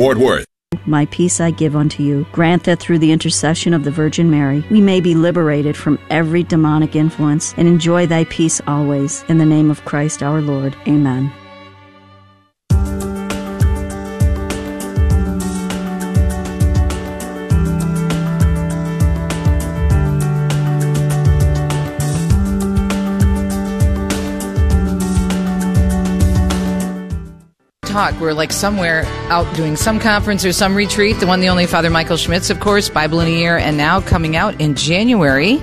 Fort Worth. My peace I give unto you. Grant that through the intercession of the Virgin Mary, we may be liberated from every demonic influence and enjoy thy peace always. In the name of Christ our Lord. Amen. Talk. We're like somewhere out doing some conference or some retreat. The one, the only Father Michael Schmitz, of course, Bible in a Year, and now coming out in January.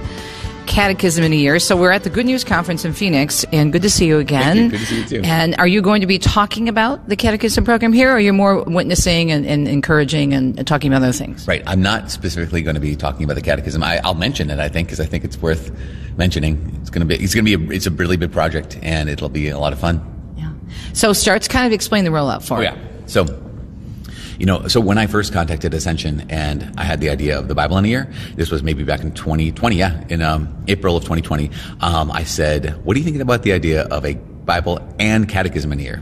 Catechism in a year. So we're at the Good News Conference in Phoenix, and good to see you again. You. Good to see you too. And are you going to be talking about the Catechism program here, or you're you more witnessing and, and encouraging and, and, talking about other things? Right. I'm not specifically going to be talking about the Catechism. I, will mention it, I think, because I think it's worth mentioning. It's going to be. It's going to be. A, it's a really big project, and it'll be a lot of fun. So starts kind of explain the rollout for oh, yeah. So, you know, so when I first contacted Ascension and I had the idea of the Bible in a year, this was maybe back in 2020, yeah, in um, April of 2020, um, I said, what do you think about the idea of a Bible and catechism in a year?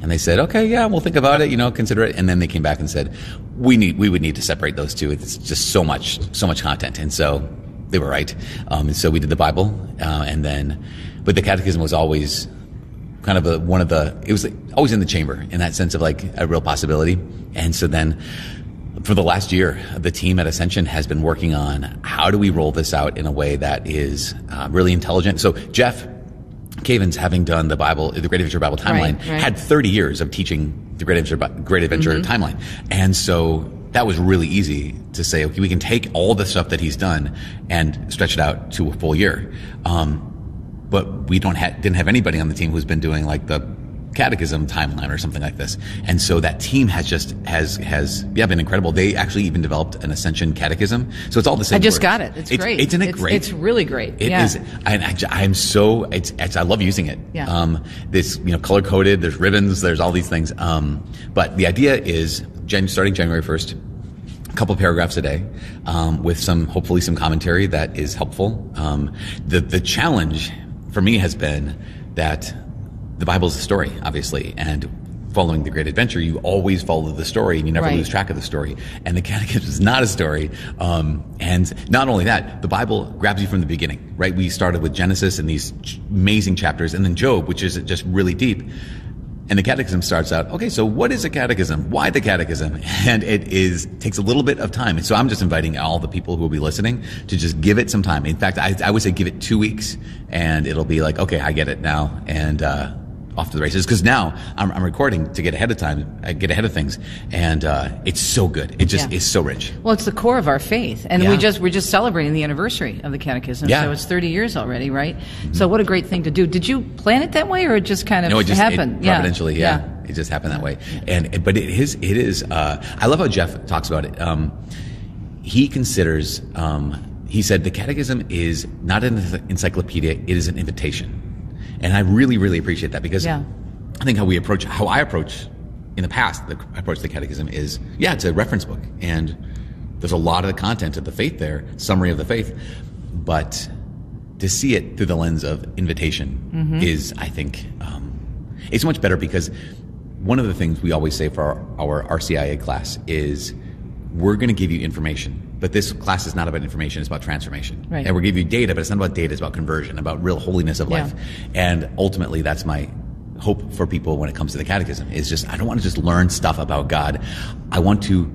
And they said, okay, yeah, we'll think about it, you know, consider it. And then they came back and said, we need, we would need to separate those two. It's just so much, so much content. And so they were right. Um, and so we did the Bible, uh, and then, but the catechism was always kind of a, one of the, it was always in the chamber in that sense of like a real possibility. And so then for the last year, the team at Ascension has been working on how do we roll this out in a way that is uh, really intelligent. So Jeff Cavins, having done the Bible, the Great Adventure Bible timeline, right, right. had 30 years of teaching the Great Adventure, Great Adventure mm-hmm. timeline. And so that was really easy to say, okay, we can take all the stuff that he's done and stretch it out to a full year. Um, but we don't ha- didn't have anybody on the team who's been doing like the catechism timeline or something like this. And so that team has just has has yeah been incredible. They actually even developed an Ascension catechism. So it's all the same. I just got it. It's, it's great. Isn't it it's, great? It's really great. It yeah. is. I, I'm so it's, it's I love using it. Yeah. Um, this you know color coded. There's ribbons. There's all these things. Um, but the idea is Jan- starting January first a couple paragraphs a day um, with some hopefully some commentary that is helpful. Um, the the challenge for me has been that the Bible is a story, obviously, and following the great adventure, you always follow the story and you never right. lose track of the story. And the catechism is not a story. Um, and not only that, the Bible grabs you from the beginning, right? We started with Genesis and these amazing chapters and then Job, which is just really deep. And the catechism starts out, okay, so what is a catechism? Why the catechism? And it is, takes a little bit of time. So I'm just inviting all the people who will be listening to just give it some time. In fact, I, I would say give it two weeks and it'll be like, okay, I get it now. And, uh, off to the races because now I'm, I'm, recording to get ahead of time, I get ahead of things, and uh, it's so good. It just yeah. is so rich. Well, it's the core of our faith, and yeah. we just we're just celebrating the anniversary of the Catechism. Yeah. So it's 30 years already, right? Mm-hmm. So what a great thing to do. Did you plan it that way, or it just kind of no, it just, happened? It, providentially, yeah. yeah. It just happened that way, and but it is it is. Uh, I love how Jeff talks about it. Um, he considers. Um, he said the Catechism is not an encyclopedia; it is an invitation. And I really, really appreciate that because yeah. I think how we approach, how I approach in the past, the approach to the catechism is, yeah, it's a reference book. And there's a lot of the content of the faith there, summary of the faith. But to see it through the lens of invitation mm-hmm. is, I think, um, it's much better because one of the things we always say for our, our RCIA class is we're going to give you information but this class is not about information; it's about transformation. Right. And we're giving you data, but it's not about data; it's about conversion, about real holiness of yeah. life. And ultimately, that's my hope for people when it comes to the catechism. Is just I don't want to just learn stuff about God. I want to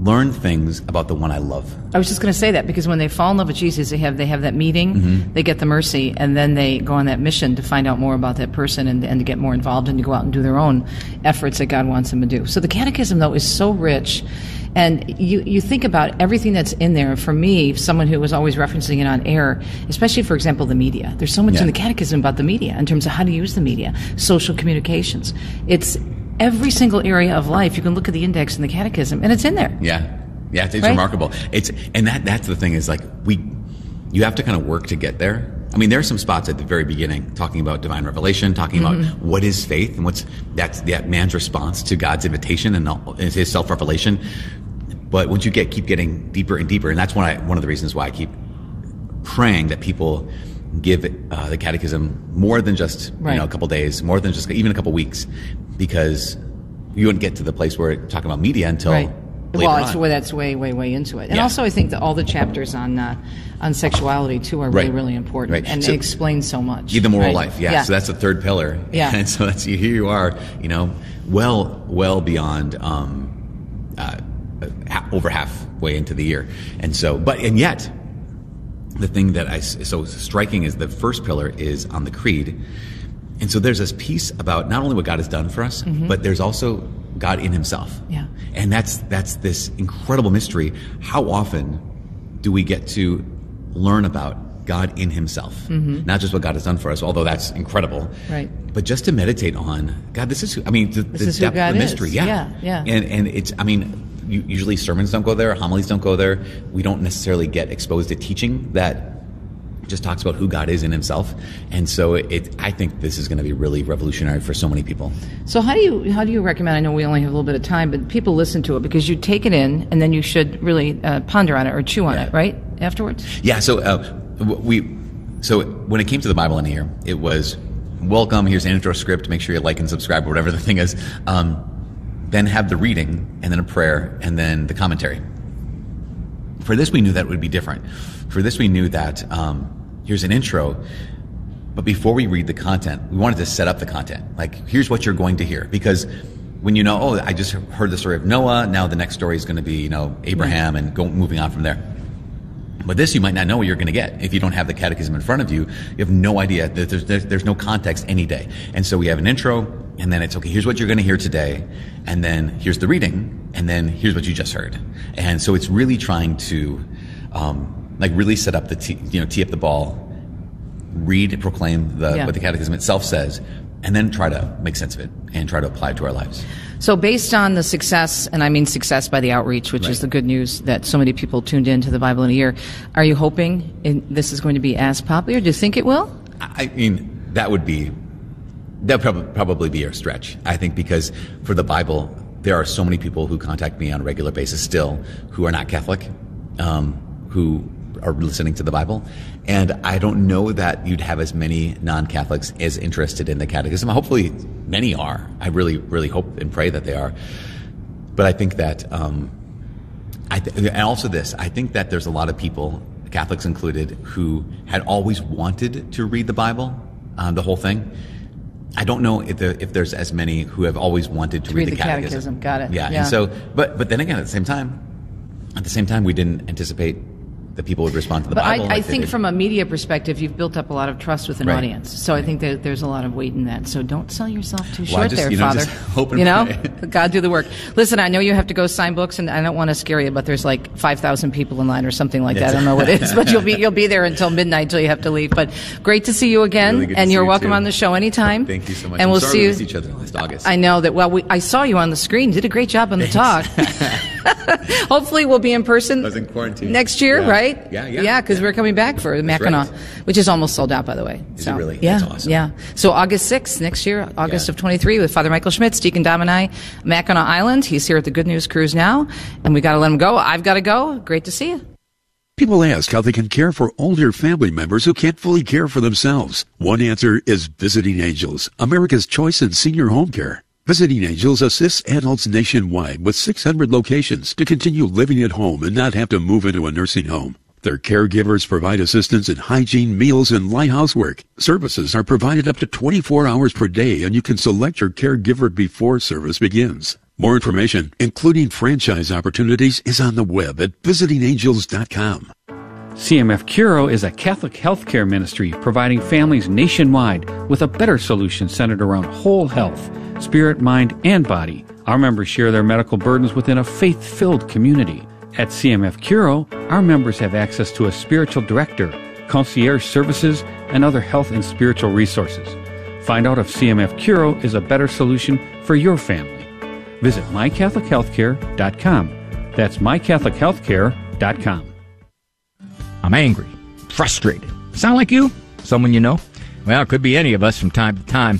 learn things about the one I love. I was just going to say that because when they fall in love with Jesus, they have they have that meeting, mm-hmm. they get the mercy, and then they go on that mission to find out more about that person and, and to get more involved and to go out and do their own efforts that God wants them to do. So the catechism, though, is so rich. And you, you think about everything that's in there. For me, someone who was always referencing it on air, especially, for example, the media. There's so much Yeah. in the catechism about the media in terms of how to use the media, social communications. It's every single area of life. You can look at the index in the catechism, and it's in there. Yeah, yeah, it's, it's Right? remarkable. It's and that that's the thing is like we, you have to kind of work to get there. I mean, there are some spots at the very beginning talking about divine revelation, talking about mm-hmm. what is faith and what's that's that man's response to God's invitation and his self revelation. But once you get keep getting deeper and deeper, and that's one I, one of the reasons why I keep praying that people give uh, the catechism more than just Right. you know a couple days, more than just even a couple weeks, because you wouldn't get to the place where we're talking about media until Right. Well, it's on. way that's way, way, way into it. And Yeah. also, I think that all the chapters on uh, on sexuality too are really, Right. really important, Right. and So- they explain so much. Give the moral life, yeah. So that's the third pillar. Yeah. And so that's here you are, you know, well, well beyond um, uh, over halfway into the year, and so, but and yet, the thing that I, so striking is the first pillar is on the creed, and so there's this piece about not only what God has done for us, but there's also God in Himself. Mm-hmm. Yeah. And that's that's this incredible mystery. How often do we get to learn about God in Himself? Not just what God has done for us, although that's incredible. Mm-hmm. Right. But just to meditate on God, this is who I mean the, the is depth the is. mystery. Yeah. Yeah, yeah. And and it's I mean usually sermons don't go there, homilies don't go there. We don't necessarily get exposed to teaching that just talks about who God is in Himself, and so it. I think this is going to be really revolutionary for so many people. So how do you how do you recommend? I know we only have a little bit of time, but people listen to it because you take it in and then you should really uh, ponder on it or chew on Yeah. it, right? Afterwards. Yeah. So uh, we. So when it came to the Bible in here, it was welcome. Here's an intro script. Make sure you like and subscribe or whatever the thing is. Um, then have the reading and then a prayer and then the commentary. For this, we knew that would be different. For this, we knew that um, here's an intro, but before we read the content, we wanted to set up the content. Like, here's what you're going to hear. Because when you know, oh, I just heard the story of Noah, now the next story is going to be, you know, Abraham and go, moving on from there. But this, you might not know what you're going to get. If you don't have the catechism in front of you, you have no idea. There's, there's, there's no context any day. And so we have an intro, and then it's, okay, here's what you're going to hear today, and then here's the reading, and then here's what you just heard. And so it's really trying to, um, like really set up the, tee, you know, tee up the ball, read, proclaim the, Yeah. what the catechism itself says, and then try to make sense of it and try to apply it to our lives. So, based on the success, and I mean success by the outreach, which is the good news that so many people tuned in to the Bible in a year, are you hoping in, this is going to be as popular? Do you think it will? I mean, that would be that would prob- probably be a stretch. I think because for the Bible, there are so many people who contact me on a regular basis still who are not Catholic, um, who are listening to the Bible, and I don't know that you'd have as many non-Catholics as interested in the Catechism. Hopefully, many are. I really, really hope and pray that they are. But I think that. Um, I th- and also this, I think that there's a lot of people, Catholics included, who had always wanted to read the Bible, um, the whole thing. I don't know if, the, if there's as many who have always wanted to, read read, the catechism. Got it. Yeah, Yeah. and so, but but then again, at the same time, at the same time, we didn't anticipate that people would respond to the But Bible. I, I like think did. from a media perspective, you've built up a lot of trust with an Right. audience. So I think that there's a lot of weight in that. So don't sell yourself too Well, short just- there, you know, Father. just hope and you know. God do the work. Listen, I know you have to go sign books, and I don't want to scare you, but there's like 5,000 people in line or something like that. I don't know what it is, but you'll be you'll be there until midnight until you have to leave. But great to see you again, Really and you're you, welcome too. on the show anytime. Thank you so much. And I'm we'll see you. missed each other last August. I know that. Well, we, I saw you on the screen. Did a great job on the talk. Hopefully, we'll be in person I was in quarantine. next year, Yeah. right? Yeah, yeah. yeah, because Yeah. we're coming back for the Mackinac, right. which is almost sold out, by the way. Is so, it really? Yeah, That's awesome. yeah. So August sixth next year, August Yeah. of twenty three, with Father Michael Schmitz, Deacon Dom and I, Mackinac Island. He's here at the Good News Cruise now, and we got to let him go. I've got to go. Great to see you. People ask how they can care for older family members who can't fully care for themselves. One answer is Visiting Angels, America's choice in senior home care. Visiting Angels assists adults nationwide with 600 locations to continue living at home and not have to move into a nursing home. Their caregivers provide assistance in hygiene, meals, and light housework. Services are provided up to 24 hours per day, and you can select your caregiver before service begins. More information, including franchise opportunities, is on the web at visitingangels.com. CMF Curo is a Catholic healthcare ministry providing families nationwide with a better solution centered around whole health, spirit, mind, and body. Our members share their medical burdens within a faith filled community. At CMF Curo, our members have access to a spiritual director, concierge services, and other health and spiritual resources. Find out if CMF Curo is a better solution for your family. Visit mycatholichealthcare.com. That's mycatholichealthcare.com. I'm angry, frustrated. Sound like you? Someone you know? Well, it could be any of us from time to time.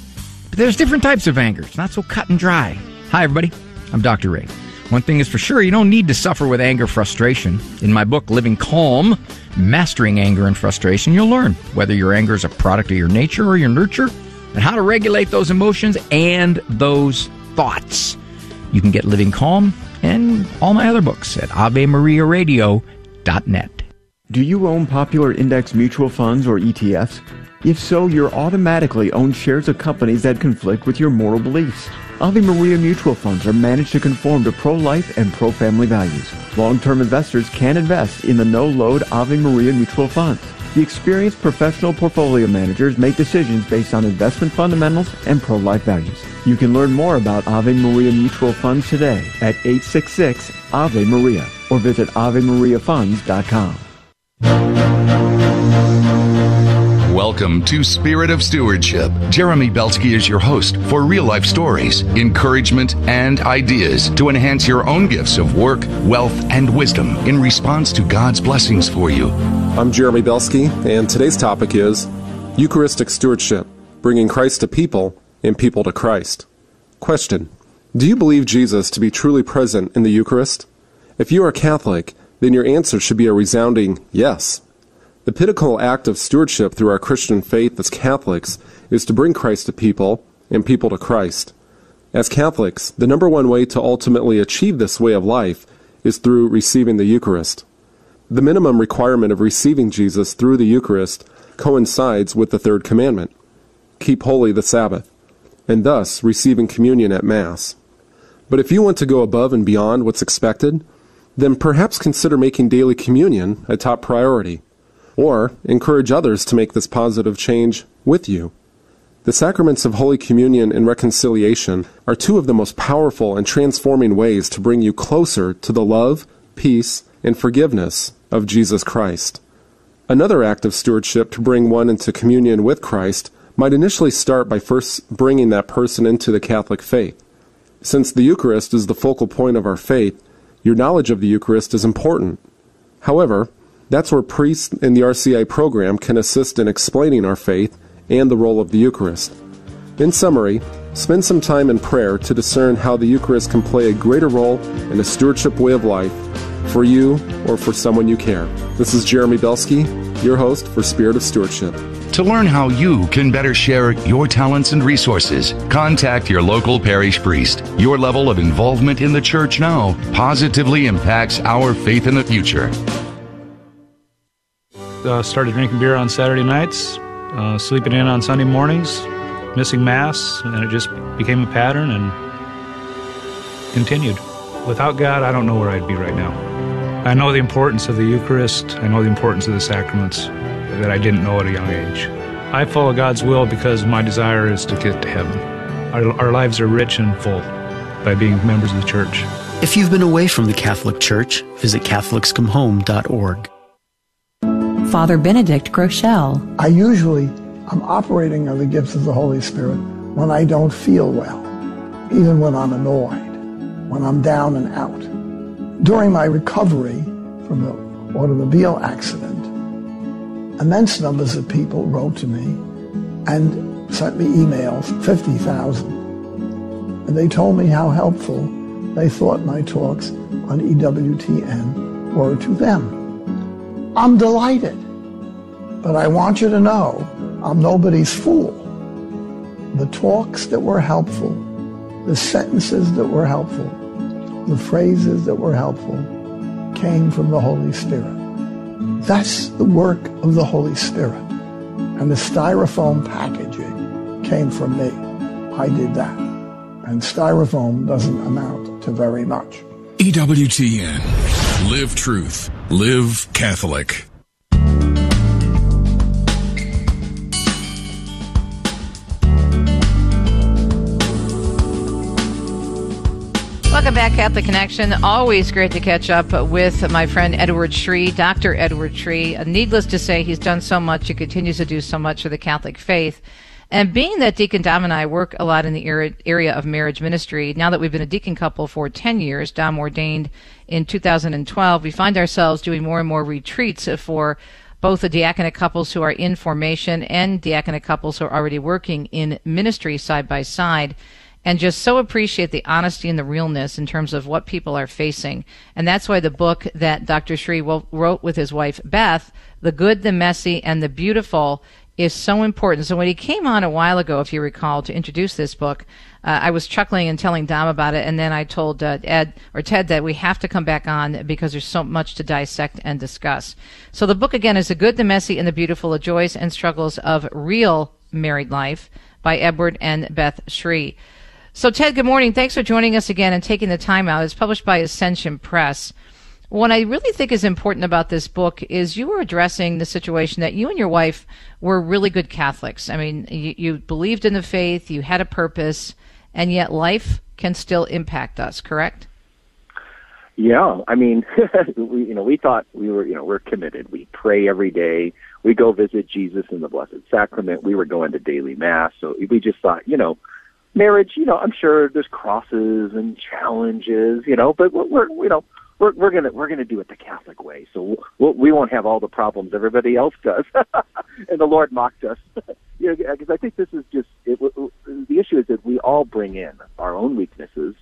But there's different types of anger. It's not so cut and dry. Hi, everybody. I'm Dr. Ray. One thing is for sure, you don't need to suffer with anger frustration. In my book, Living Calm, Mastering Anger and Frustration, you'll learn whether your anger is a product of your nature or your nurture, and how to regulate those emotions and those thoughts. You can get Living Calm and all my other books at AveMariaRadio.net. Do you own popular index mutual funds or ETFs? If so, you're automatically own shares of companies that conflict with your moral beliefs. Ave Maria mutual funds are managed to conform to pro-life and pro-family values. Long-term investors can invest in the no-load Ave Maria mutual funds. The experienced professional portfolio managers make decisions based on investment fundamentals and pro-life values. You can learn more about Ave Maria mutual funds today at 866 Ave Maria or visit AveMariaFunds.com. Welcome to Spirit of Stewardship. Jeremy Belsky is your host for real life stories, encouragement, and ideas to enhance your own gifts of work, wealth, and wisdom in response to God's blessings for you. I'm Jeremy Belsky, and today's topic is Eucharistic Stewardship, bringing Christ to people and people to Christ. Question Do you believe Jesus to be truly present in the Eucharist? If you are Catholic, then your answer should be a resounding yes. The pinnacle act of stewardship through our Christian faith as Catholics is to bring Christ to people and people to Christ. As Catholics, the number one way to ultimately achieve this way of life is through receiving the Eucharist. The minimum requirement of receiving Jesus through the Eucharist coincides with the third commandment keep holy the Sabbath, and thus receiving communion at Mass. But if you want to go above and beyond what's expected, then perhaps consider making daily communion a top priority or encourage others to make this positive change with you. The sacraments of Holy Communion and reconciliation are two of the most powerful and transforming ways to bring you closer to the love, peace, and forgiveness of Jesus Christ. Another act of stewardship to bring one into communion with Christ might initially start by first bringing that person into the Catholic faith. Since the Eucharist is the focal point of our faith, your knowledge of the Eucharist is important. However, that's where priests in the RCI program can assist in explaining our faith and the role of the Eucharist. In summary, spend some time in prayer to discern how the Eucharist can play a greater role in a stewardship way of life for you or for someone you care. This is Jeremy Belsky, your host for Spirit of Stewardship. To learn how you can better share your talents and resources, contact your local parish priest. Your level of involvement in the church now positively impacts our faith in the future uh, started drinking beer on Saturday nights, uh, sleeping in on Sunday mornings, missing Mass, and it just became a pattern and continued. Without God, I don't know where I'd be right now. I know the importance of the Eucharist, I know the importance of the sacraments that I didn't know at a young age. I follow God's will because my desire is to get to heaven. Our, our lives are rich and full by being members of the church. If you've been away from the Catholic Church, visit CatholicsComeHome.org. Father Benedict Groeschel. I usually am operating on the gifts of the Holy Spirit when I don't feel well, even when I'm annoyed, when I'm down and out. During my recovery from the automobile accident, immense numbers of people wrote to me and sent me emails, 50,000. And they told me how helpful they thought my talks on EWTN were to them. I'm delighted. But I want you to know I'm nobody's fool. The talks that were helpful, the sentences that were helpful, the phrases that were helpful came from the Holy Spirit. That's the work of the Holy Spirit. And the styrofoam packaging came from me. I did that. And styrofoam doesn't amount to very much. EWTN. Live truth. Live Catholic. Welcome back, Catholic Connection. Always great to catch up with my friend Edward Sri, Dr. Edward Sri. Uh, needless to say, he's done so much. He continues to do so much for the Catholic faith. And being that Deacon Dom and I work a lot in the area of marriage ministry, now that we've been a deacon couple for 10 years, Dom ordained in 2012, we find ourselves doing more and more retreats for both the diaconate couples who are in formation and diaconate couples who are already working in ministry side by side and just so appreciate the honesty and the realness in terms of what people are facing. And that's why the book that Dr. Sri wrote with his wife Beth, The Good, the Messy, and the Beautiful, is so important. So when he came on a while ago, if you recall, to introduce this book, uh, I was chuckling and telling Dom about it, and then I told uh, Ed or Ted that we have to come back on because there's so much to dissect and discuss. So the book again is the good, the messy, and the beautiful: the joys and struggles of real married life by Edward and Beth Sri. So Ted, good morning. Thanks for joining us again and taking the time out. It's published by Ascension Press. What I really think is important about this book is you were addressing the situation that you and your wife were really good Catholics. I mean, you, you believed in the faith, you had a purpose, and yet life can still impact us, correct? Yeah, I mean, we, you know, we thought we were, you know, we're committed. We pray every day. We go visit Jesus in the Blessed Sacrament. We were going to daily mass, so we just thought, you know, marriage. You know, I'm sure there's crosses and challenges, you know, but we're, you know, we're we're gonna we're gonna do it the Catholic way. So we'll, we won't have all the problems everybody else does. and the Lord mocked us, you know, because I think this is just it, the issue is that we all bring in our own weaknesses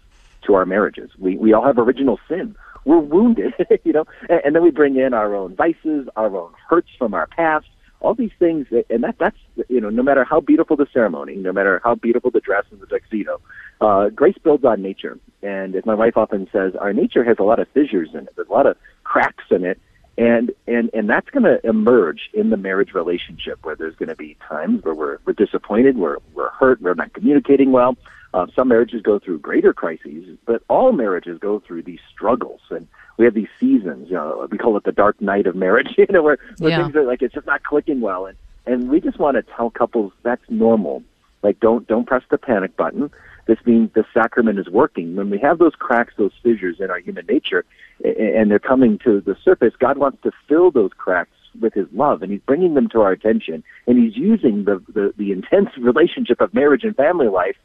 to our marriages. We we all have original sin. We're wounded, you know, and, and then we bring in our own vices, our own hurts from our past, all these things, and that that's you know, no matter how beautiful the ceremony, no matter how beautiful the dress and the tuxedo, uh, grace builds on nature. And as my wife often says, our nature has a lot of fissures in it. There's a lot of cracks in it, and and and that's going to emerge in the marriage relationship where there's going to be times where we're we're disappointed, we're we're hurt, we're not communicating well. Uh, some marriages go through greater crises, but all marriages go through these struggles and we have these seasons. You know, we call it the dark night of marriage. You know, where, where yeah. things are like it's just not clicking well, and and we just want to tell couples that's normal. Like don't don't press the panic button. This means the sacrament is working. When we have those cracks, those fissures in our human nature, and they're coming to the surface, God wants to fill those cracks with His love, and He's bringing them to our attention, and He's using the the, the intense relationship of marriage and family life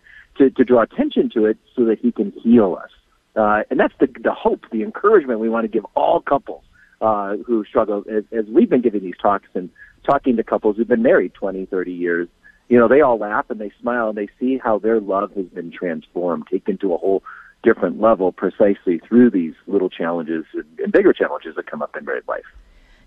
to to draw attention to it, so that He can heal us. Uh, and that's the, the hope, the encouragement we want to give all couples uh, who struggle. As, as we've been giving these talks and talking to couples who've been married 20, 30 years, you know, they all laugh and they smile and they see how their love has been transformed, taken to a whole different level precisely through these little challenges and, and bigger challenges that come up in married life.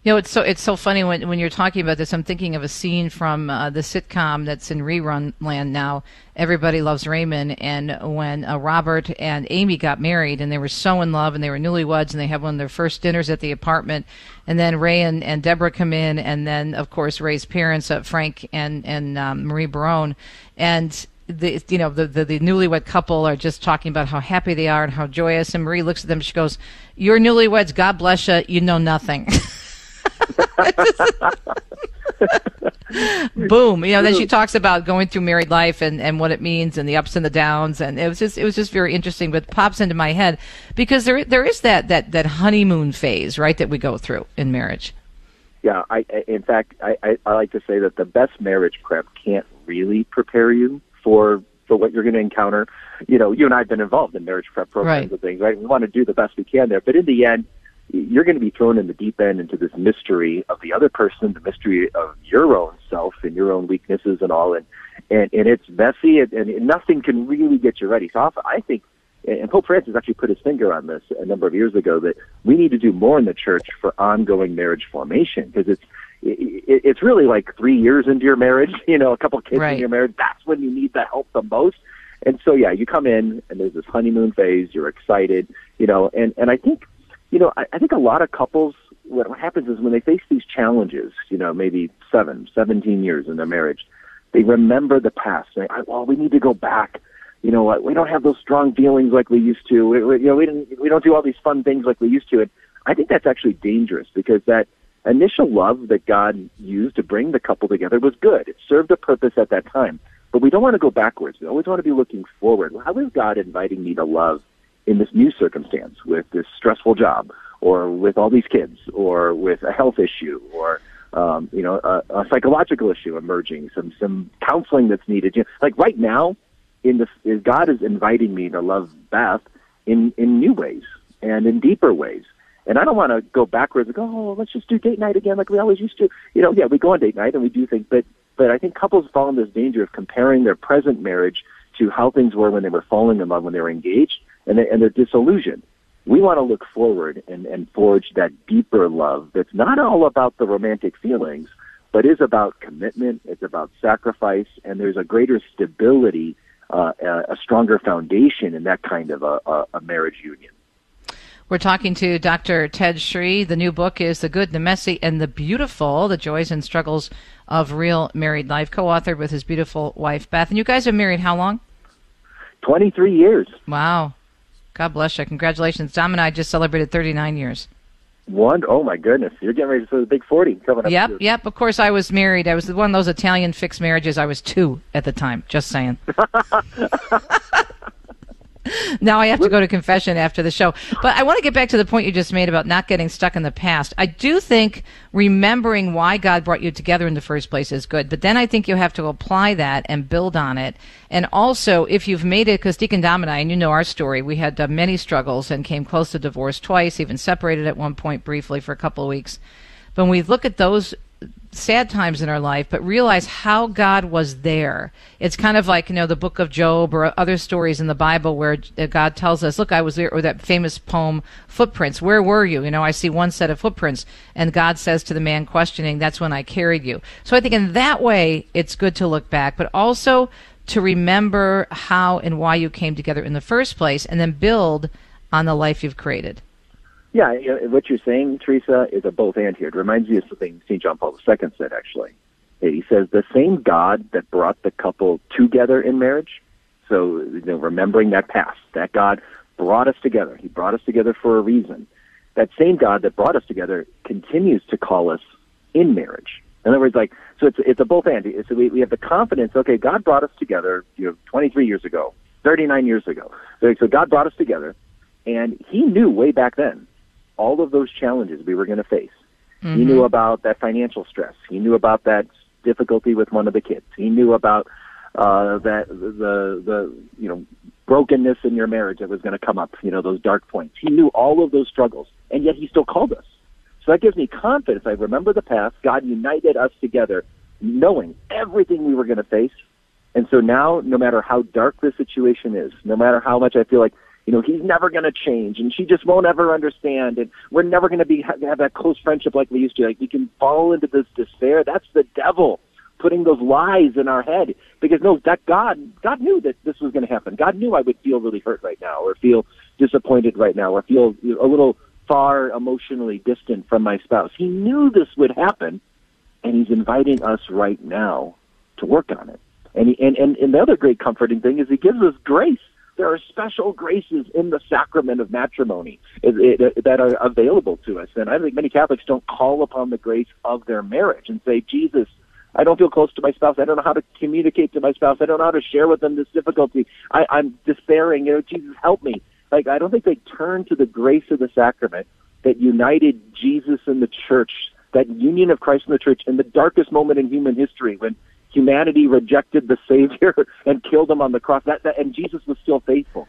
You know, it's so it's so funny when when you're talking about this. I'm thinking of a scene from uh, the sitcom that's in rerun land now. Everybody loves Raymond, and when uh, Robert and Amy got married, and they were so in love, and they were newlyweds, and they had one of their first dinners at the apartment, and then Ray and, and Debra come in, and then of course Ray's parents, uh, Frank and and um, Marie Barone, and the you know the, the, the newlywed couple are just talking about how happy they are and how joyous. And Marie looks at them. She goes, "You're newlyweds. God bless you. You know nothing." Boom. You know, then she talks about going through married life and, and what it means and the ups and the downs and it was just it was just very interesting but pops into my head because there there is that that that honeymoon phase, right, that we go through in marriage. Yeah, I in fact I, I, I like to say that the best marriage prep can't really prepare you for for what you're going to encounter. You know, you and I have been involved in marriage prep programs right. and things, right? We want to do the best we can there, but in the end, you're going to be thrown in the deep end into this mystery of the other person, the mystery of your own self and your own weaknesses and all, and and, and it's messy, and, and nothing can really get you ready. So I think, and Pope Francis actually put his finger on this a number of years ago that we need to do more in the church for ongoing marriage formation because it's it, it's really like three years into your marriage, you know, a couple of kids right. in your marriage. That's when you need the help the most. And so, yeah, you come in and there's this honeymoon phase. You're excited, you know, and and I think you know, I, I think a lot of couples, what happens is when they face these challenges, you know, maybe seven, seventeen years in their marriage, they remember the past. They, well, we need to go back. You know what? We don't have those strong feelings like we used to. We, we, you know, we didn't. We don't do all these fun things like we used to. And I think that's actually dangerous because that initial love that God used to bring the couple together was good. It served a purpose at that time. But we don't want to go backwards. We always want to be looking forward. How is God inviting me to love in this new circumstance with this stressful job or with all these kids or with a health issue or um, you know a, a psychological issue emerging some some counseling that's needed. You know, like right now in the God is inviting me to love Beth in in new ways and in deeper ways. And I don't want to go backwards and go oh let's just do date night again like we always used to. You know yeah we go on date night and we do things but but I think couples fall in this danger of comparing their present marriage to how things were when they were falling in love when they were engaged and, they, and they're disillusioned. We want to look forward and, and forge that deeper love that's not all about the romantic feelings, but is about commitment. It's about sacrifice, and there's a greater stability, uh, a stronger foundation in that kind of a, a, a marriage union. We're talking to Dr. Ted Sri. The new book is The Good, the Messy, and the Beautiful The Joys and Struggles of Real Married Life, co authored with his beautiful wife, Beth. And you guys have married how long? 23 years. Wow. God bless you. Congratulations. Dom and I just celebrated 39 years. One, oh my goodness, you're getting ready for the big 40 coming up. Yep, soon. yep. Of course, I was married. I was one of those Italian fixed marriages. I was two at the time. Just saying. now I have to go to confession after the show. But I want to get back to the point you just made about not getting stuck in the past. I do think remembering why God brought you together in the first place is good. But then I think you have to apply that and build on it. And also, if you've made it, because Deacon Dom and I, and you know our story, we had uh, many struggles and came close to divorce twice, even separated at one point briefly for a couple of weeks. But when we look at those sad times in our life, but realize how God was there. It's kind of like, you know, the book of Job or other stories in the Bible where uh, God tells us, look, I was there, or that famous poem, Footprints, where were you? You know, I see one set of footprints. And God says to the man questioning, that's when I carried you. So I think in that way, it's good to look back, but also to remember how and why you came together in the first place and then build on the life you've created. Yeah, you know, what you're saying, Teresa, is a both and here. It reminds me of something St. John Paul II said, actually. He says, the same God that brought the couple together in marriage, so you know, remembering that past, that God brought us together. He brought us together for a reason. That same God that brought us together continues to call us in marriage. In other words, like, so it's, it's a both and. So we, we have the confidence, okay, God brought us together, you know, 23 years ago, 39 years ago. So God brought us together, and He knew way back then all of those challenges we were going to face. Mm-hmm. He knew about that financial stress. He knew about that difficulty with one of the kids. He knew about uh, that the the you know brokenness in your marriage that was going to come up. You know those dark points. He knew all of those struggles, and yet he still called us. So that gives me confidence. I remember the past. God united us together, knowing everything we were going to face. And so now, no matter how dark the situation is, no matter how much I feel like you know he's never going to change and she just won't ever understand and we're never going to be have that close friendship like we used to like we can fall into this despair. That's the devil putting those lies in our head because no that god god knew that this was going to happen. God knew i would feel really hurt right now or feel disappointed right now or feel a little far emotionally distant from my spouse. He knew this would happen and he's inviting us right now to work on it. And he, and, and and the other great comforting thing is he gives us grace there are special graces in the sacrament of matrimony uh, that are available to us. And I think many Catholics don't call upon the grace of their marriage and say, Jesus, I don't feel close to my spouse. I don't know how to communicate to my spouse. I don't know how to share with them this difficulty. I, I'm despairing. You know, Jesus, help me. Like, I don't think they turn to the grace of the sacrament that united Jesus and the church, that union of Christ and the church in the darkest moment in human history when humanity rejected the Savior and killed him on the cross. That, that and Jesus was still faithful.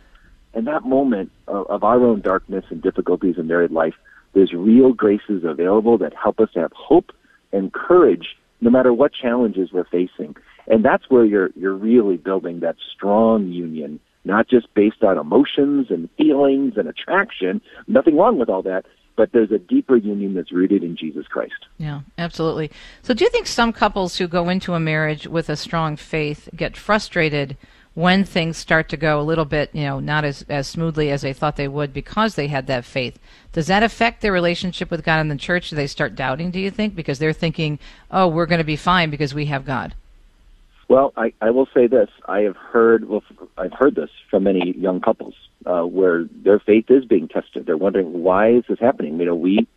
In that moment of, of our own darkness and difficulties in married life, there's real graces available that help us to have hope and courage no matter what challenges we're facing. And that's where you're you're really building that strong union, not just based on emotions and feelings and attraction. Nothing wrong with all that, but there's a deeper union that's rooted in Jesus Christ. Yeah, absolutely. So, do you think some couples who go into a marriage with a strong faith get frustrated when things start to go a little bit, you know, not as, as smoothly as they thought they would because they had that faith? Does that affect their relationship with God and the church? Do they start doubting, do you think? Because they're thinking, oh, we're going to be fine because we have God. Well, I, I will say this. I have heard well, I've heard this from many young couples uh, where their faith is being tested. They're wondering why is this happening. You know, we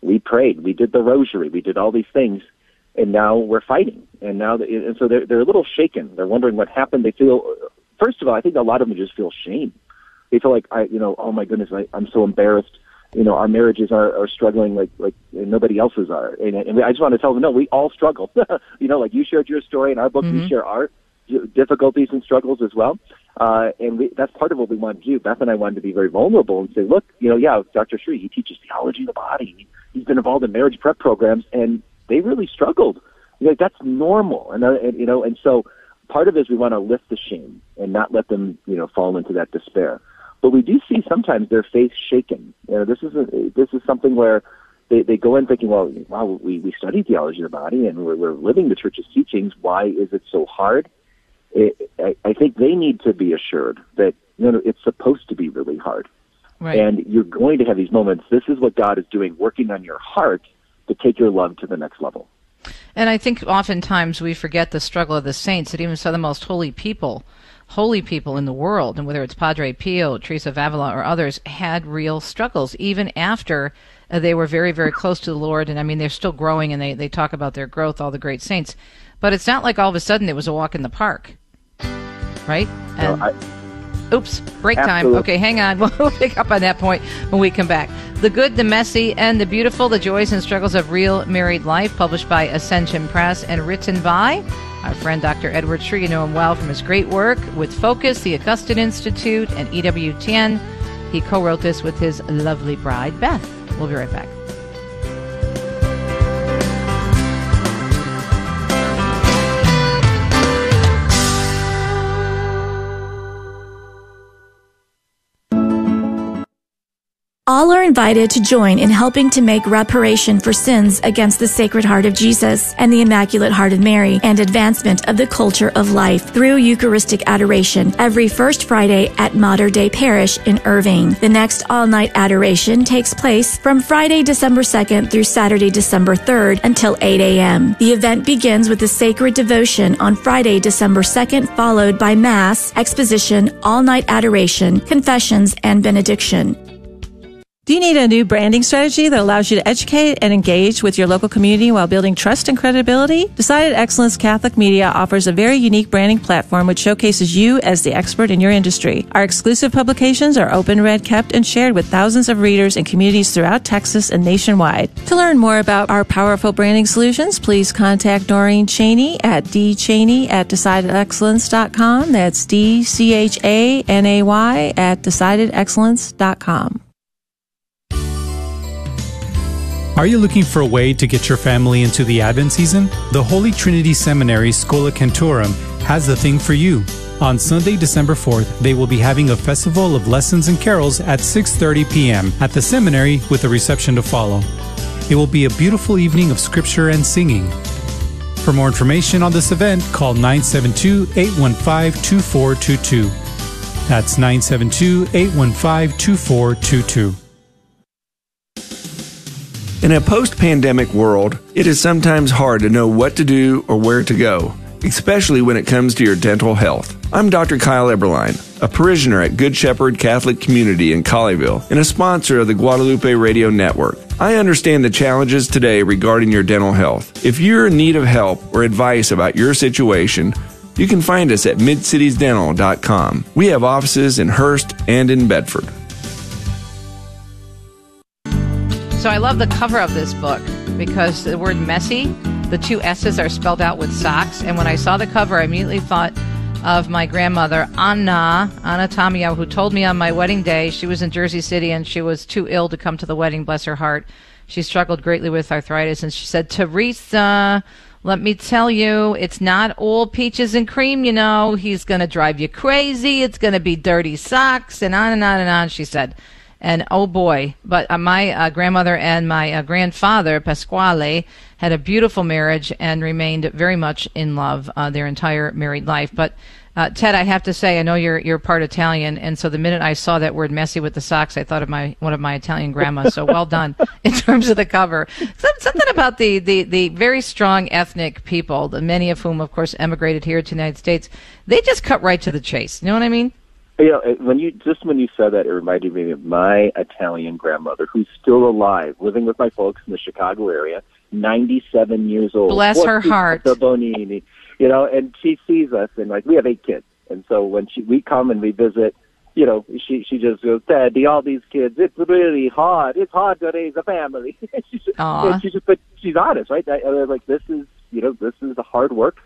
we prayed, we did the rosary, we did all these things, and now we're fighting. And now, they, and so they're they're a little shaken. They're wondering what happened. They feel, first of all, I think a lot of them just feel shame. They feel like I, you know, oh my goodness, I, I'm so embarrassed you know, our marriages are, are struggling like like nobody else's are. And, and I just want to tell them, no, we all struggle. you know, like you shared your story in our book, mm-hmm. we share our difficulties and struggles as well. Uh, and we, that's part of what we want to do. Beth and I wanted to be very vulnerable and say, look, you know, yeah, Dr. Sri, he teaches theology of the body. He's been involved in marriage prep programs, and they really struggled. You know, that's normal, and, uh, and you know, and so part of it is we want to lift the shame and not let them, you know, fall into that despair. But we do see sometimes their faith shaken. You know, this is a, this is something where they they go in thinking, well, wow, we we study theology of the body and we're, we're living the church's teachings. Why is it so hard? It, I, I think they need to be assured that you know it's supposed to be really hard, Right. and you're going to have these moments. This is what God is doing, working on your heart to take your love to the next level. And I think oftentimes we forget the struggle of the saints, that even some of the most holy people, holy people in the world, and whether it's Padre Pio, Teresa of Avila, or others, had real struggles, even after uh, they were very, very close to the Lord. And I mean, they're still growing, and they, they talk about their growth, all the great saints. But it's not like all of a sudden it was a walk in the park, right? No, I- Oops, break time. Okay, hang on. We'll pick up on that point when we come back. The Good, the Messy, and the Beautiful, the Joys and Struggles of Real Married Life, published by Ascension Press and written by our friend Dr. Edward Sri. You know him well from his great work with Focus, the Augustine Institute, and EWTN. He co wrote this with his lovely bride, Beth. We'll be right back. All are invited to join in helping to make reparation for sins against the Sacred Heart of Jesus and the Immaculate Heart of Mary and advancement of the culture of life through Eucharistic adoration every first Friday at Mater Dei Parish in Irving. The next all-night adoration takes place from Friday, December 2nd through Saturday, December 3rd until 8 a.m. The event begins with the sacred devotion on Friday, December 2nd, followed by Mass, exposition, all-night adoration, confessions, and benediction. Do you need a new branding strategy that allows you to educate and engage with your local community while building trust and credibility? Decided Excellence Catholic Media offers a very unique branding platform which showcases you as the expert in your industry. Our exclusive publications are open, read, kept, and shared with thousands of readers in communities throughout Texas and nationwide. To learn more about our powerful branding solutions, please contact Doreen Chanay at dchanay at decidedexcellence.com. That's D-C-H-A-N-A-Y at decidedexcellence.com. Are you looking for a way to get your family into the Advent season? The Holy Trinity Seminary Schola Cantorum has the thing for you. On Sunday, December 4th, they will be having a festival of lessons and carols at 6:30 p.m. at the seminary with a reception to follow. It will be a beautiful evening of scripture and singing. For more information on this event, call 972-815-2422. That's 972-815-2422. In a post pandemic world, it is sometimes hard to know what to do or where to go, especially when it comes to your dental health. I'm Dr. Kyle Eberline, a parishioner at Good Shepherd Catholic Community in Colleyville and a sponsor of the Guadalupe Radio Network. I understand the challenges today regarding your dental health. If you're in need of help or advice about your situation, you can find us at midcitiesdental.com. We have offices in Hurst and in Bedford. So I love the cover of this book because the word messy, the two S's are spelled out with socks. And when I saw the cover, I immediately thought of my grandmother, Anna, Anna Tamia, who told me on my wedding day she was in Jersey City and she was too ill to come to the wedding, bless her heart. She struggled greatly with arthritis. And she said, Teresa, let me tell you, it's not all peaches and cream, you know. He's going to drive you crazy. It's going to be dirty socks and on and on and on, she said. And oh boy, but uh, my uh, grandmother and my uh, grandfather, Pasquale, had a beautiful marriage and remained very much in love uh, their entire married life. But uh, Ted, I have to say, I know you're you're part Italian, and so the minute I saw that word "messy" with the socks, I thought of my one of my Italian grandmas. So well done in terms of the cover. Some, something about the, the the very strong ethnic people, the many of whom, of course, emigrated here to the United States. They just cut right to the chase. You know what I mean? You uh, know, when you just when you said that, it reminded me of my Italian grandmother, who's still alive, living with my folks in the Chicago area, ninety-seven years old. Bless her heart. Quattro Bonini, you know, and she sees us, and like we have eight kids, and so when she we come and we visit, you know, she she just goes, Daddy, all these kids, it's really hard. It's hard to raise a family. she's, Aw. and she's just, but she's honest, right? I, I, like this is, you know, this is the hard work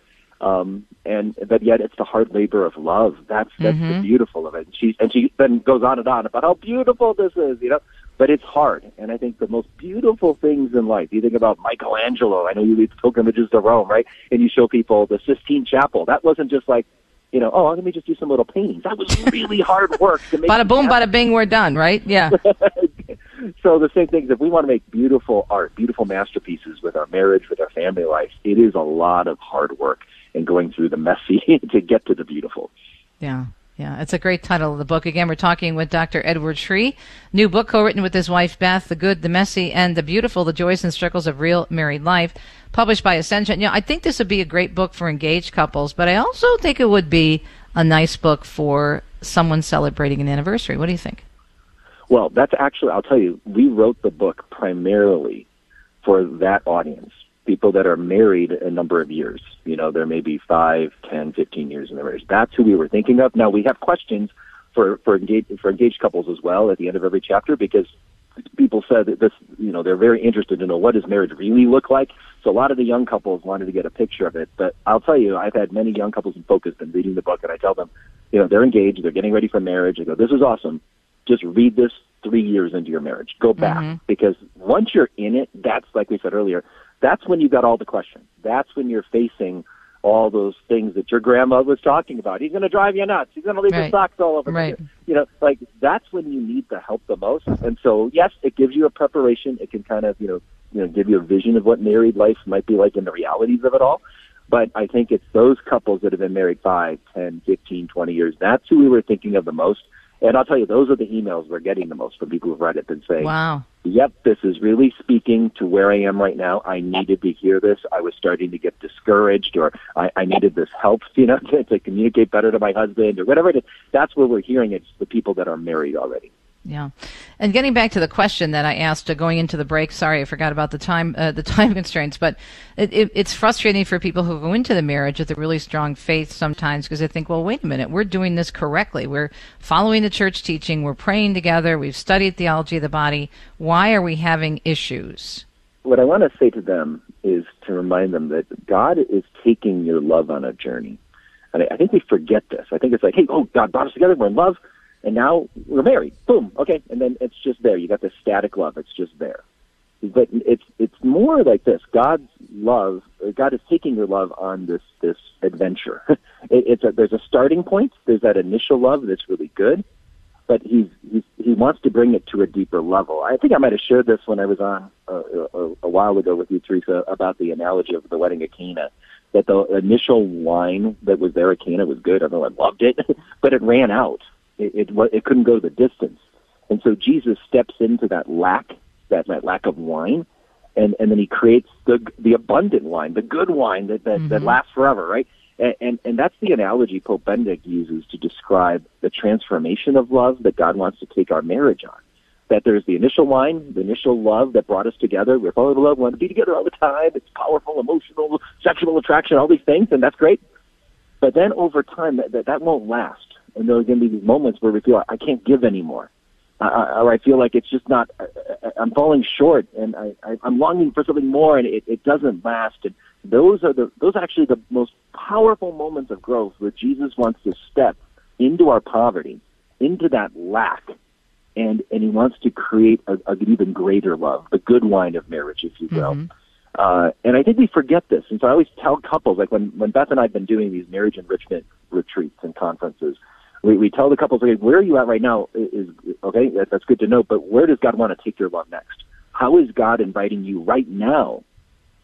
um and but yet it's the hard labor of love that's that's the Mhm. beautiful of it and she and she then goes on and on about how beautiful this is you know but it's hard and i think the most beautiful things in life you think about michelangelo i know you lead pilgrimages to rome right and you show people the sistine chapel that wasn't just like you know, oh, let me just do some little paintings. That was really hard work to make. Bada boom, bada bing, we're done, right? Yeah. so the same thing is if we want to make beautiful art, beautiful masterpieces with our marriage, with our family life, it is a lot of hard work and going through the messy to get to the beautiful. Yeah. Yeah, it's a great title of the book. Again, we're talking with Dr. Edward Sri. New book co-written with his wife Beth, The Good, the Messy, and the Beautiful, The Joys and Struggles of Real Married Life, published by Ascension. You know, I think this would be a great book for engaged couples, but I also think it would be a nice book for someone celebrating an anniversary. What do you think? Well, that's actually, I'll tell you, we wrote the book primarily for that audience people that are married a number of years. You know, there may be five, ten, fifteen years in their marriage. That's who we were thinking of. Now we have questions for for engaged for engaged couples as well at the end of every chapter because people said that this, you know, they're very interested to know what does marriage really look like. So a lot of the young couples wanted to get a picture of it. But I'll tell you, I've had many young couples in focus and reading the book, and I tell them, you know, they're engaged, they're getting ready for marriage. I go, this is awesome. Just read this three years into your marriage. Go back Mm-hmm. because once you're in it, that's like we said earlier, that's when you got all the questions. That's when you're facing all those things that your grandma was talking about. He's going to drive you nuts. He's going to leave Right. his socks all over. Right. You know, like that's when you need the help the most. And so, yes, it gives you a preparation. It can kind of, you know, you know, give you a vision of what married life might be like and the realities of it all. But I think it's those couples that have been married five, ten, fifteen, twenty years. That's who we were thinking of the most. And I'll tell you, those are the emails we're getting the most from people who've read it and saying, Wow. yep, this is really speaking to where I am right now. I needed to hear this. I was starting to get discouraged or I, I needed this help, you know, to, to communicate better to my husband or whatever it is. That's where we're hearing it. It's the people that are married already. Yeah, and getting back to the question that I asked uh, going into the break. Sorry, I forgot about the time uh, the time constraints, but it, it, it's frustrating for people who go into the marriage with a really strong faith sometimes because they think, well, wait a minute, we're doing this correctly. We're following the church teaching. We're praying together. We've studied theology of the body. Why are we having issues? What I want to say to them is to remind them that God is taking your love on a journey. And I, I think we forget this. I think it's like, hey, oh, God brought us together. We're in love. And now we're married. Boom. Okay. And then it's just there. You got this static love. It's just there. But it's it's more like this. God's love. God is taking your love on this this adventure. it, it's a, there's a starting point. There's that initial love that's really good, but he's, he's he wants to bring it to a deeper level. I think I might have shared this when I was on uh, a, a while ago with you, Teresa, about the analogy of the wedding at Cana. That the initial wine that was there at Cana was good. Everyone loved it, but it ran out. It, it wa- it couldn't go the distance, and so Jesus steps into that lack, that that lack of wine, and and then he creates the the abundant wine, the good wine that that, that Mhm. lasts forever, right? And, and and that's the analogy Pope Benedict uses to describe the transformation of love that God wants to take our marriage on. That there's the initial wine, the initial love that brought us together. We're falling in love, we want to be together all the time. It's powerful, emotional, sexual attraction, all these things, and that's great. But then over time, that that, that won't last, and there are going to be these moments where we feel I can't give anymore I, or I feel like it's just not. I, I- I'm falling short, and I, I, I'm longing for something more, and it, it doesn't last. And those are the those are actually the most powerful moments of growth, where Jesus wants to step into our poverty, into that lack, and and he wants to create a, an even greater love, the good wine of marriage, if you will. Mm-hmm. Uh, and I think we forget this. And so I always tell couples, like when, when Beth and I have been doing these marriage enrichment retreats and conferences, we, we tell the couples, okay, where are you at right now is, okay, that, that's good to know, but where does God want to take your love next? How is God inviting you right now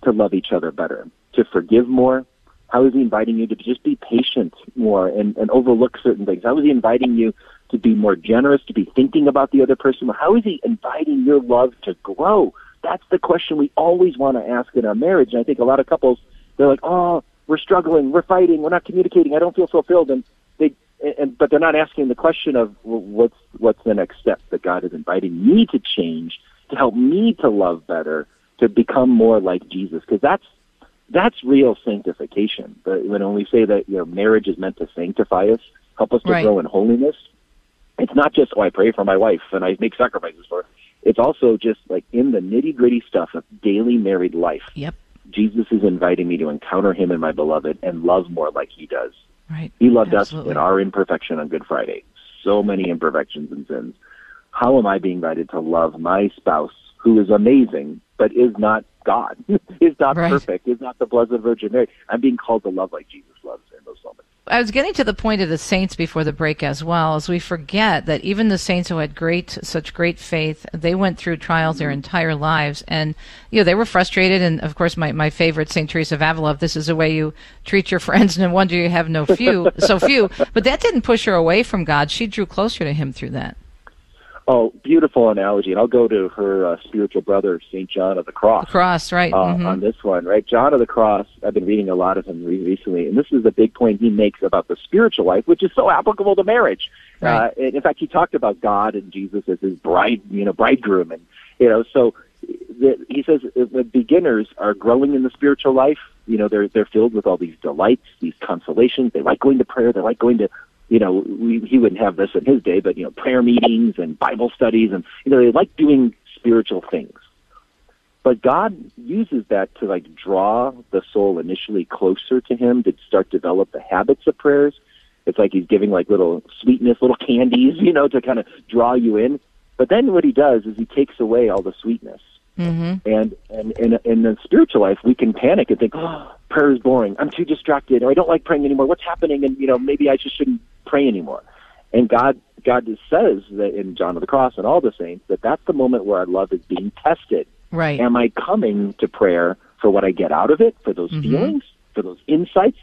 to love each other better, to forgive more? How is he inviting you to just be patient more and, and overlook certain things? How is he inviting you to be more generous, to be thinking about the other person? How is he inviting your love to grow? That's the question we always want to ask in our marriage. And I think a lot of couples, they're like, oh, we're struggling, we're fighting, we're not communicating, I don't feel fulfilled. And and, but they're not asking the question of well, what's, what's the next step that God is inviting me to change to help me to love better, to become more like Jesus. Because that's, that's real sanctification. But when we say that you know marriage is meant to sanctify us, help us to Right. grow in holiness, it's not just oh I pray for my wife and I make sacrifices for her. It's also just like in the nitty gritty stuff of daily married life. Yep. Jesus is inviting me to encounter him in my beloved and love more like he does. Right. He loved Absolutely. us in our imperfection on Good Friday. So many imperfections and sins. How am I being invited to love my spouse who is amazing but is not God, is not Right. perfect, is not the blessed Virgin Mary? I'm being called to love like Jesus loves in those moments. I was getting to the point of the saints before the break as well, as we forget that even the saints who had great, such great faith, they went through trials their entire lives, and you know they were frustrated. And of course, my my favorite Saint Teresa of Avila, this is the way you treat your friends, no wonder you have no few, so few. But that didn't push her away from God; she drew closer to Him through that. Oh, beautiful analogy. And I'll go to her uh, spiritual brother, St. John of the Cross. The cross, right. Uh, mm-hmm. On this one, right? John of the Cross, I've been reading a lot of him recently, and this is the big point he makes about the spiritual life, which is so applicable to marriage. Right. Uh, in fact, he talked about God and Jesus as his bride, you know, bridegroom. And, you know, so the, he says the beginners are growing in the spiritual life. You know, they're, they're filled with all these delights, these consolations. They like going to prayer. They like going to you know, we, he wouldn't have this in his day, but you know, prayer meetings and Bible studies, and you know, they like doing spiritual things. But God uses that to like draw the soul initially closer to Him to start develop the habits of prayers. It's like He's giving like little sweetness, little candies, you know, to kind of draw you in. But then what He does is He takes away all the sweetness. Mm-hmm. And and in in the spiritual life, we can panic and think, "Oh, prayer is boring. I'm too distracted, or I don't like praying anymore. What's happening?" And you know, maybe I just shouldn't pray anymore. And God God just says that in John of the Cross and all the saints that that's the moment where our love is being tested. Right. Am I coming to prayer for what I get out of it, for those Mhm. feelings, for those insights,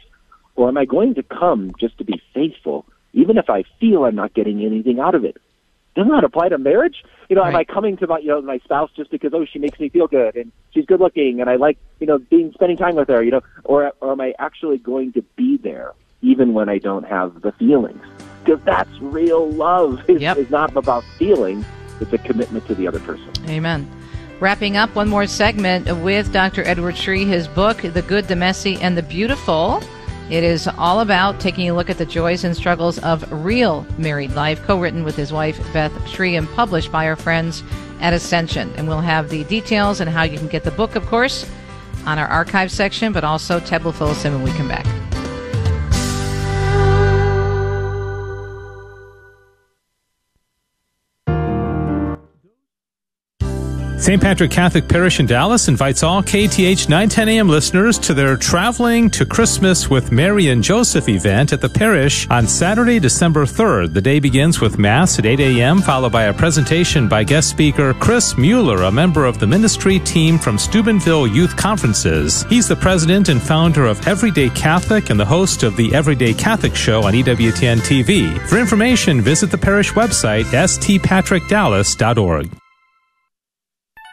or am I going to come just to be faithful, even if I feel I'm not getting anything out of it? Doesn't that apply to marriage? You know, am I coming to my you know my spouse just because oh she makes me feel good and she's good looking and I like you know being spending time with her, you know, or or am I actually going to be there even when I don't have the feelings? Because that's real love. It's, it's not about feelings; it's a commitment to the other person. Amen. Wrapping up one more segment with Dr. Edward Sri, his book, The Good, the Messy, and the Beautiful. It is all about taking a look at the joys and struggles of real married life, co written with his wife, Beth Sri, and published by our friends at Ascension. And we'll have the details and how you can get the book, of course, on our archive section, but also Ted will fill us in when we come back. St. Patrick Catholic Parish in Dallas invites all KTH 910 AM listeners to their Traveling to Christmas with Mary and Joseph event at the parish on Saturday, December 3rd. The day begins with Mass at 8 a.m., followed by a presentation by guest speaker Chris Mueller, a member of the ministry team from Steubenville Youth Conferences. He's the president and founder of Everyday Catholic and the host of the Everyday Catholic Show on EWTN TV. For information, visit the parish website, stpatrickdallas.org.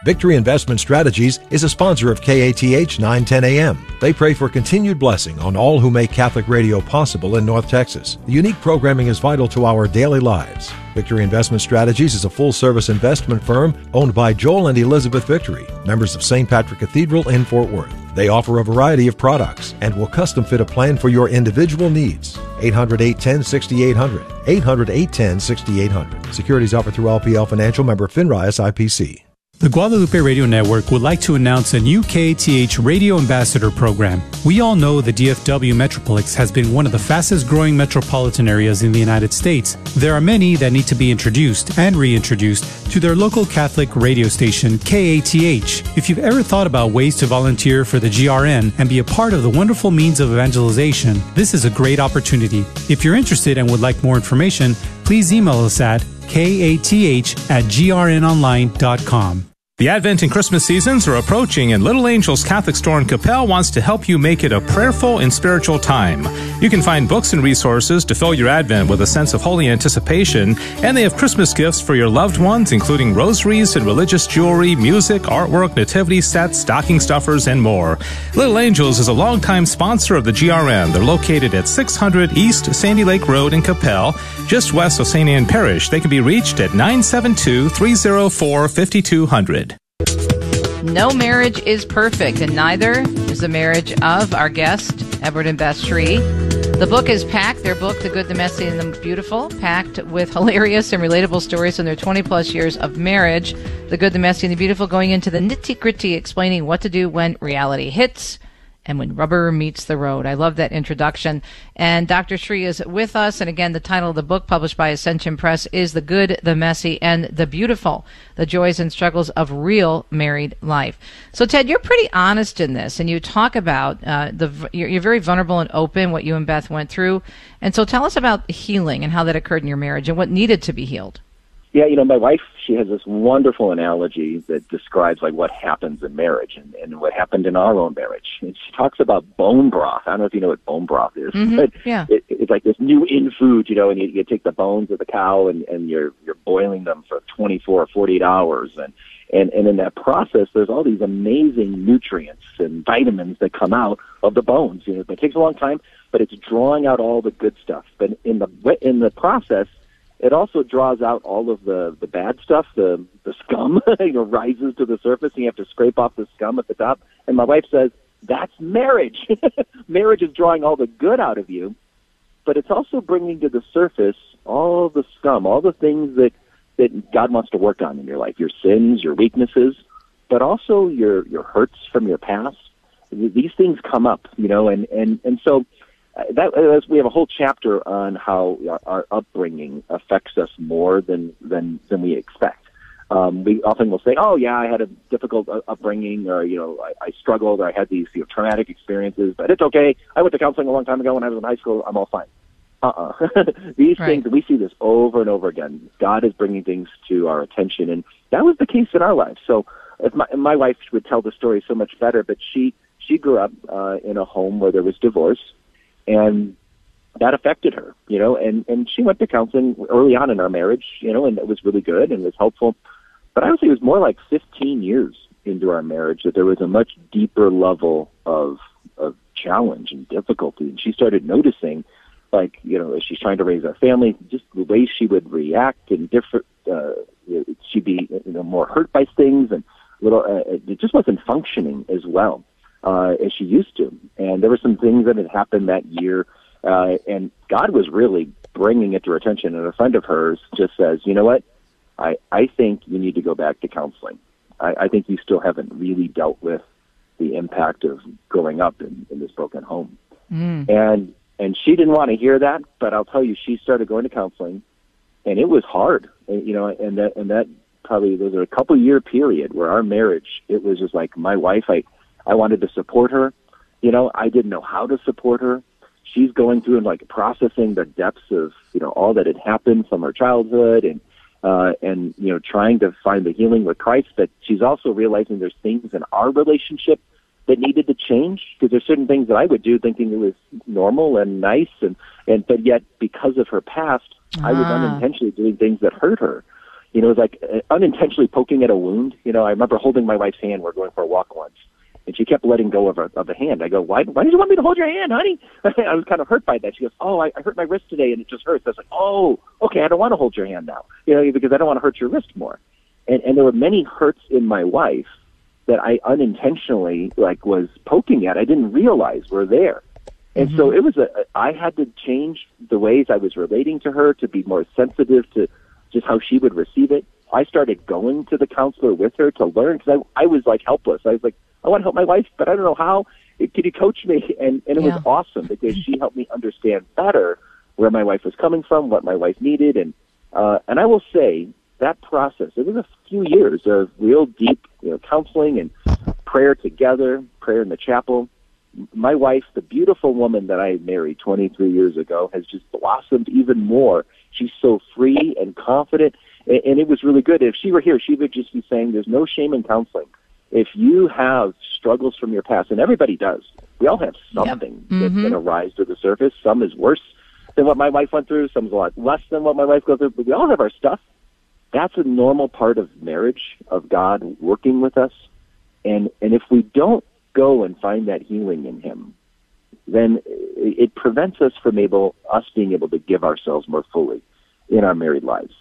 Victory Investment Strategies is a sponsor of KATH 910 AM. They pray for continued blessing on all who make Catholic radio possible in North Texas. The unique programming is vital to our daily lives. Victory Investment Strategies is a full service investment firm owned by Joel and Elizabeth Victory, members of St. Patrick Cathedral in Fort Worth. They offer a variety of products and will custom fit a plan for your individual needs. 800 810 6800. 800 810 6800. Securities offered through LPL Financial member FINRA SIPC. The Guadalupe Radio Network would like to announce a new KATH Radio Ambassador program. We all know the DFW Metroplex has been one of the fastest growing metropolitan areas in the United States. There are many that need to be introduced and reintroduced to their local Catholic radio station, KATH. If you've ever thought about ways to volunteer for the GRN and be a part of the wonderful means of evangelization, this is a great opportunity. If you're interested and would like more information, please email us at kath at grnonline.com. The Advent and Christmas seasons are approaching, and Little Angels Catholic Store in Coppell wants to help you make it a prayerful and spiritual time. You can find books and resources to fill your Advent with a sense of holy anticipation, and they have Christmas gifts for your loved ones, including rosaries and religious jewelry, music, artwork, nativity sets, stocking stuffers, and more. Little Angels is a longtime sponsor of the GRN. They're located at 600 East Sandy Lake Road in Coppell, just west of St. Anne Parish. They can be reached at 972 304 5200. No marriage is perfect, and neither is the marriage of our guest, Edward and Beth Sri. The book is packed, their book, The Good, the Messy, and the Beautiful, packed with hilarious and relatable stories from their 20 plus years of marriage. The Good, the Messy, and the Beautiful, going into the nitty gritty, explaining what to do when reality hits and when rubber meets the road. I love that introduction. And Dr. Sri is with us. And again, the title of the book published by Ascension Press is The Good, the Messy, and the Beautiful The Joys and Struggles of Real Married Life. So, Ted, you're pretty honest in this, and you talk about uh, the, you're, you're very vulnerable and open what you and Beth went through. And so, tell us about healing and how that occurred in your marriage and what needed to be healed. Yeah, you know, my wife, she has this wonderful analogy that describes like what happens in marriage and, and what happened in our own marriage. And she talks about bone broth. I don't know if you know what bone broth is, mm-hmm. but yeah. it, it's like this new in food, you know, and you, you take the bones of the cow and, and you're, you're boiling them for 24 or 48 hours. And, and, and in that process, there's all these amazing nutrients and vitamins that come out of the bones. You know, it takes a long time, but it's drawing out all the good stuff. But in the, in the process, it also draws out all of the the bad stuff, the the scum, you know, rises to the surface, and you have to scrape off the scum at the top. And my wife says that's marriage. marriage is drawing all the good out of you, but it's also bringing to the surface all the scum, all the things that that God wants to work on in your life, your sins, your weaknesses, but also your your hurts from your past. These things come up, you know, and and and so that uh, we have a whole chapter on how our, our upbringing affects us more than than than we expect. Um, we often will say, "Oh, yeah, I had a difficult uh, upbringing, or you know, I, I struggled, or I had these you know, traumatic experiences, but it's okay. I went to counseling a long time ago when I was in high school. I'm all fine." Uh-uh. These right. things we see this over and over again. God is bringing things to our attention, and that was the case in our lives. So, if my my wife would tell the story so much better, but she she grew up uh, in a home where there was divorce and that affected her, you know, and, and she went to counseling early on in our marriage, you know, and it was really good and was helpful. But I would say it was more like 15 years into our marriage that there was a much deeper level of, of challenge and difficulty. And she started noticing, like, you know, as she's trying to raise our family, just the way she would react and different, uh, she'd be, you know, more hurt by things and little, uh, it just wasn't functioning as well uh, as she used to. And there were some things that had happened that year, uh, and God was really bringing it to her attention. And a friend of hers just says, "You know what? I I think you need to go back to counseling. I, I think you still haven't really dealt with the impact of growing up in, in this broken home." Mm. And and she didn't want to hear that, but I'll tell you, she started going to counseling, and it was hard. And, you know, and that and that probably there was a couple year period where our marriage, it was just like my wife, I I wanted to support her. You know, I didn't know how to support her. She's going through and like processing the depths of, you know, all that had happened from her childhood and, uh, and, you know, trying to find the healing with Christ. But she's also realizing there's things in our relationship that needed to change because there's certain things that I would do thinking it was normal and nice and, and, but yet because of her past, I was Ah. unintentionally doing things that hurt her. You know, it was like uh, unintentionally poking at a wound. You know, I remember holding my wife's hand. We're going for a walk once and she kept letting go of her, of the hand. I go, why, why did you want me to hold your hand, honey? I was kind of hurt by that. She goes, oh, I, I hurt my wrist today and it just hurts. I was like, oh, okay, I don't want to hold your hand now, you know, because I don't want to hurt your wrist more. And, and there were many hurts in my wife that I unintentionally like was poking at. I didn't realize were there. And so mm-hmm. it was a, I had to change the ways I was relating to her to be more sensitive to just how she would receive it. I started going to the counselor with her to learn because I, I was like helpless. I was like, I want to help my wife, but I don't know how. Can you coach me? And, and it Yeah. was awesome because she helped me understand better where my wife was coming from, what my wife needed. And, uh, and I will say that process, it was a few years of real deep, you know, counseling and prayer together, prayer in the chapel. My wife, the beautiful woman that I married 23 years ago, has just blossomed even more. She's so free and confident, and, and it was really good. If she were here, she would just be saying, "There's no shame in counseling. If you have struggles from your past, and everybody does, we all have something that's Mhm. going to rise to the surface. Some is worse than what my wife went through. Some's a lot less than what my wife goes through. But we all have our stuff. That's a normal part of marriage, of God working with us. And and if we don't go and find that healing in Him, then it prevents us from able us being able to give ourselves more fully in our married lives.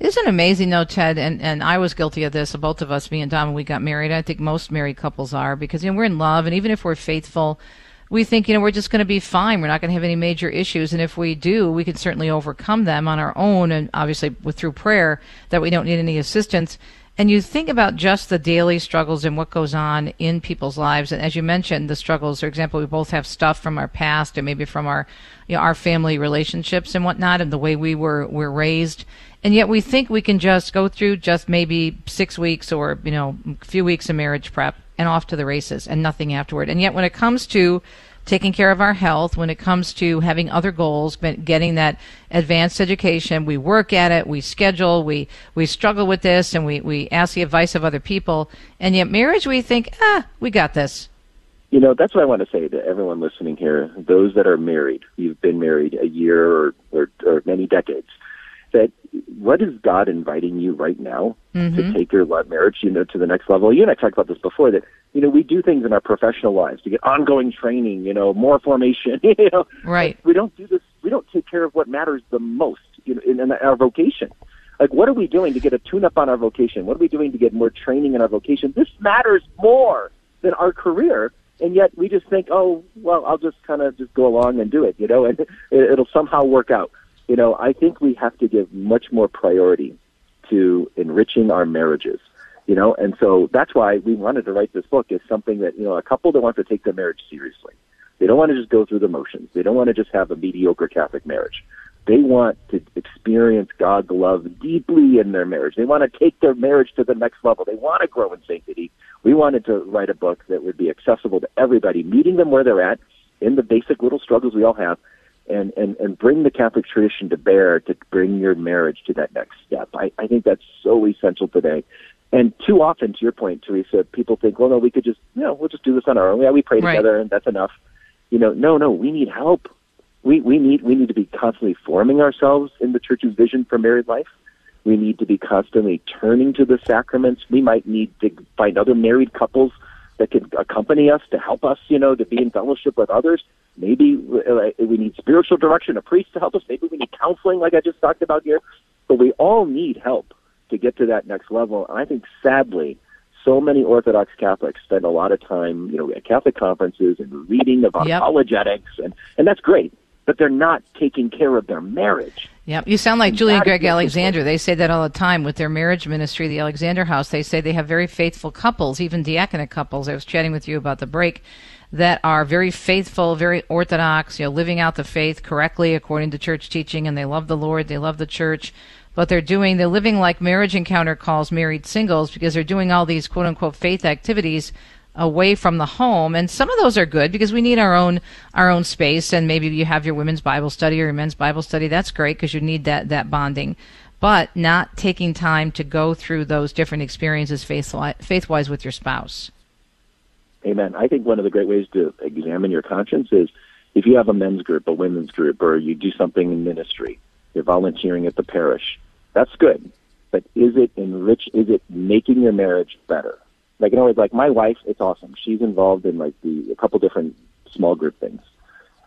Isn't it amazing though, Ted? And, and I was guilty of this. Both of us, me and Dom, when we got married. I think most married couples are because you know we're in love, and even if we're faithful, we think you know we're just going to be fine. We're not going to have any major issues, and if we do, we can certainly overcome them on our own, and obviously with through prayer that we don't need any assistance. and you think about just the daily struggles and what goes on in people's lives. And as you mentioned, the struggles, for example, we both have stuff from our past and maybe from our, you know, our family relationships and whatnot and the way we were, were raised. And yet we think we can just go through just maybe six weeks or, you know, a few weeks of marriage prep and off to the races and nothing afterward. And yet when it comes to taking care of our health, when it comes to having other goals, but getting that advanced education, we work at it, we schedule, we, we struggle with this, and we, we ask the advice of other people. And yet, marriage, we think, ah, we got this. You know, that's what I want to say to everyone listening here. Those that are married, you've been married a year or, or, or many decades that what is God inviting you right now mm-hmm. to take your love marriage, you know, to the next level? You and I talked about this before that, you know, we do things in our professional lives to get ongoing training, you know, more formation, you know. Right. We don't do this, we don't take care of what matters the most you know, in, in our vocation. Like, what are we doing to get a tune up on our vocation? What are we doing to get more training in our vocation? This matters more than our career. And yet we just think, oh, well, I'll just kind of just go along and do it, you know, and it, it'll somehow work out you know, I think we have to give much more priority to enriching our marriages. You know, and so that's why we wanted to write this book is something that, you know, a couple that wants to take their marriage seriously. They don't want to just go through the motions. They don't want to just have a mediocre Catholic marriage. They want to experience God's love deeply in their marriage. They want to take their marriage to the next level. They want to grow in sanctity. We wanted to write a book that would be accessible to everybody, meeting them where they're at in the basic little struggles we all have, and, and, and bring the Catholic tradition to bear to bring your marriage to that next step. I, I think that's so essential today. And too often, to your point, Teresa, people think, well, no, we could just, you know, we'll just do this on our own. Yeah, we pray right. together and that's enough. You know, no, no, we need help. We, we need, we need to be constantly forming ourselves in the church's vision for married life. We need to be constantly turning to the sacraments. We might need to find other married couples that can accompany us to help us, you know, to be in fellowship with others. Maybe we need spiritual direction, a priest to help us. Maybe we need counseling, like I just talked about here. But we all need help to get to that next level. And I think, sadly, so many Orthodox Catholics spend a lot of time, you know, at Catholic conferences and reading about yep. apologetics, and and that's great. But they're not taking care of their marriage. Yep. You sound like Julia Greg Alexander. They say that all the time with their marriage ministry, the Alexander House. They say they have very faithful couples, even diaconate couples. I was chatting with you about the break that are very faithful, very orthodox, you know, living out the faith correctly according to church teaching, and they love the Lord, they love the church, but they're doing, they're living like marriage encounter calls married singles because they're doing all these quote unquote faith activities away from the home. And some of those are good because we need our own our own space. And maybe you have your women's bible study or your men's bible study. That's great because you need that that bonding. But not taking time to go through those different experiences faith faith-wise with your spouse Amen. I think one of the great ways to examine your conscience is if you have a men's group, a women's group, or you do something in ministry, you're volunteering at the parish. That's good. But is it enrich? Is it making your marriage better? Like, in other words, like my wife, it's awesome. She's involved in like the a couple different small group things.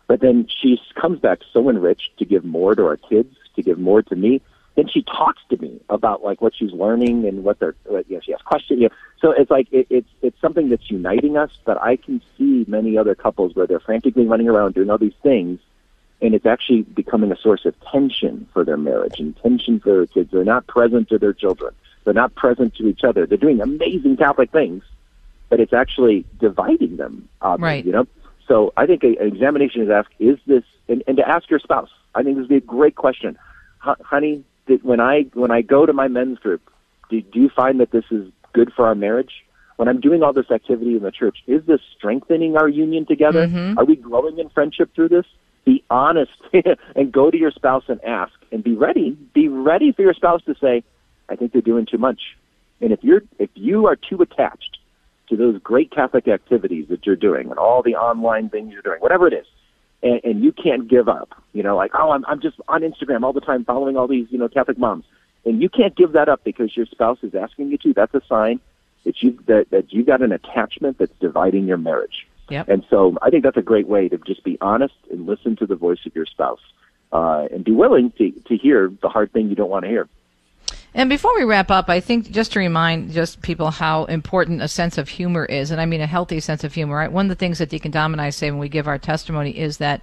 But then she comes back so enriched to give more to our kids, to give more to me then she talks to me about like what she's learning and what they're what, you know, she has questions you know. so it's like it, it's it's something that's uniting us but i can see many other couples where they're frantically running around doing all these things and it's actually becoming a source of tension for their marriage and tension for their kids. They're not present to their children. They're not present to each other. They're doing amazing catholic things but it's actually dividing them oddly, right. you know. So i think an examination is ask is this and, and to ask your spouse i think this would be a great question. Honey that when I when I go to my men's group, do, do you find that this is good for our marriage? When I'm doing all this activity in the church, is this strengthening our union together? Mm-hmm. Are we growing in friendship through this? Be honest and go to your spouse and ask and be ready. Be ready for your spouse to say, I think they're doing too much. And if you're if you are too attached to those great Catholic activities that you're doing and all the online things you're doing, whatever it is, and, and you can't give up. You know, like oh, I'm I'm just on Instagram all the time following all these you know Catholic moms, and you can't give that up because your spouse is asking you to. That's a sign that you that that you got an attachment that's dividing your marriage. Yep. And so I think that's a great way to just be honest and listen to the voice of your spouse, uh, and be willing to to hear the hard thing you don't want to hear. And before we wrap up, I think just to remind just people how important a sense of humor is, and I mean a healthy sense of humor. Right? One of the things that Deacon Dom and I say when we give our testimony is that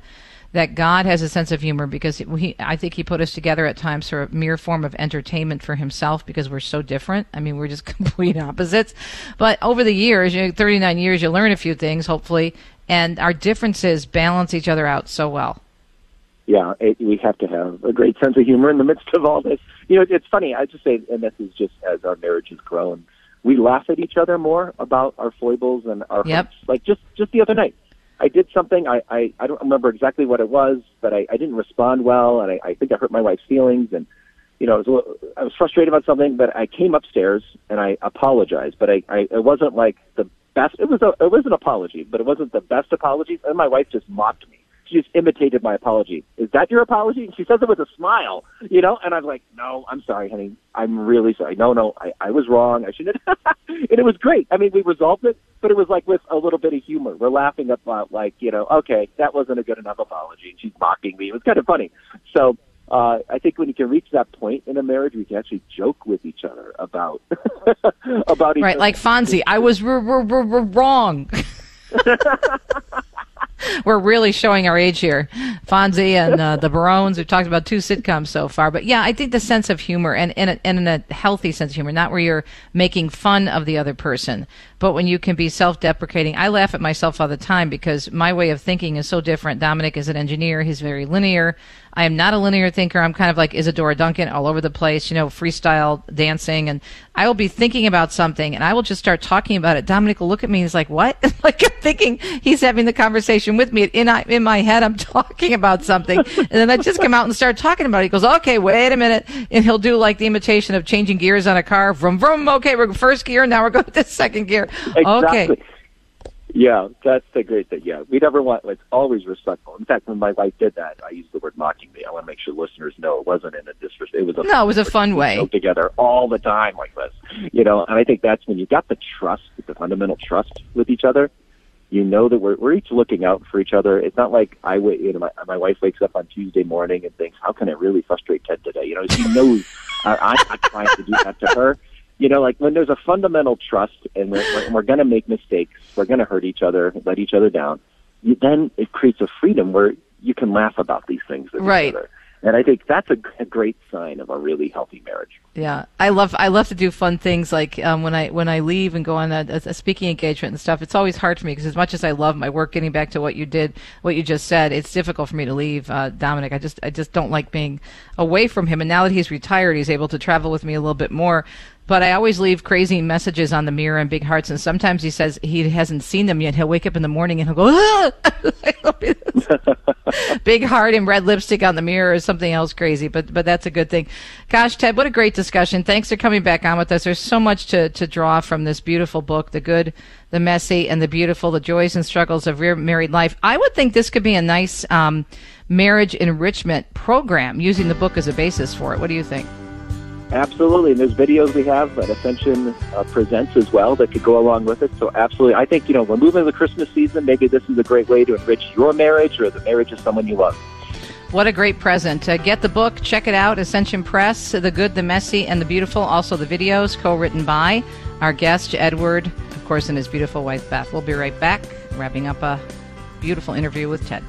that God has a sense of humor because we, I think He put us together at times for a mere form of entertainment for Himself because we're so different. I mean, we're just complete opposites. But over the years, you know, 39 years, you learn a few things, hopefully, and our differences balance each other out so well. Yeah, it, we have to have a great sense of humor in the midst of all this. You know, it's funny. I just say, and this is just as our marriage has grown, we laugh at each other more about our foibles and our yep. hurts. Like just just the other night, I did something. I I, I don't remember exactly what it was, but I, I didn't respond well, and I, I think I hurt my wife's feelings. And you know, I was, a little, I was frustrated about something, but I came upstairs and I apologized. But I, I it wasn't like the best. It was a it was an apology, but it wasn't the best apology. And my wife just mocked me she just imitated my apology. Is that your apology? And she says it with a smile, you know, and I'm like, no, I'm sorry, honey. I'm really sorry. No, no, I, I was wrong. I shouldn't have. and it was great. I mean, we resolved it, but it was like with a little bit of humor. We're laughing about like, you know, okay, that wasn't a good enough apology. And she's mocking me. It was kind of funny. So, uh, I think when you can reach that point in a marriage, we can actually joke with each other about about each right, other. like Fonzie. I was r- r- r- wrong. We're really showing our age here. Fonzie and uh, the Barones. We've talked about two sitcoms so far, but yeah, I think the sense of humor and, and, and in a healthy sense of humor, not where you're making fun of the other person, but when you can be self-deprecating. I laugh at myself all the time because my way of thinking is so different. Dominic is an engineer; he's very linear. I am not a linear thinker. I'm kind of like Isadora Duncan, all over the place, you know, freestyle dancing. And I will be thinking about something and I will just start talking about it. Dominic will look at me and he's like, what? like I'm thinking he's having the conversation with me. In, in my head, I'm talking about something. and then I just come out and start talking about it. He goes, okay, wait a minute. And he'll do like the imitation of changing gears on a car. Vroom, vroom. Okay, we're first gear. Now we're going to second gear. Exactly. Okay. Yeah, that's the great thing. Yeah, we never want. It's always respectful. In fact, when my wife did that, I used the word mocking me. I want to make sure listeners know it wasn't in a disrespect. It was a no, it was a fun way. Together all the time like this, you know. And I think that's when you got the trust, the fundamental trust with each other. You know that we're we're each looking out for each other. It's not like I wait. You know, my my wife wakes up on Tuesday morning and thinks, "How can I really frustrate Ted today?" You know, she knows I, I'm not trying to do that to her you know, like when there's a fundamental trust and we're, we're, we're going to make mistakes, we're going to hurt each other, let each other down, you, then it creates a freedom where you can laugh about these things with right. each other. And I think that's a, a great sign of a really healthy marriage. Yeah, I love I love to do fun things like um, when I when I leave and go on a, a speaking engagement and stuff. It's always hard for me because as much as I love my work, getting back to what you did, what you just said, it's difficult for me to leave uh, Dominic. I just I just don't like being away from him. And now that he's retired, he's able to travel with me a little bit more but I always leave crazy messages on the mirror and big hearts. And sometimes he says he hasn't seen them yet. He'll wake up in the morning and he'll go, ah! big heart and red lipstick on the mirror or something else crazy. But but that's a good thing. Gosh, Ted, what a great discussion. Thanks for coming back on with us. There's so much to to draw from this beautiful book, the good, the messy, and the beautiful, the joys and struggles of real married life. I would think this could be a nice um, marriage enrichment program using the book as a basis for it. What do you think? Absolutely, and there's videos we have that Ascension uh, presents as well that could go along with it. So absolutely, I think you know we're moving to the Christmas season. Maybe this is a great way to enrich your marriage or the marriage of someone you love. What a great present. Uh, get the book, check it out, Ascension Press, The Good, the Messy, and the Beautiful. Also, the videos co written by our guest, Edward, of course, and his beautiful wife, Beth. We'll be right back, wrapping up a beautiful interview with Ted.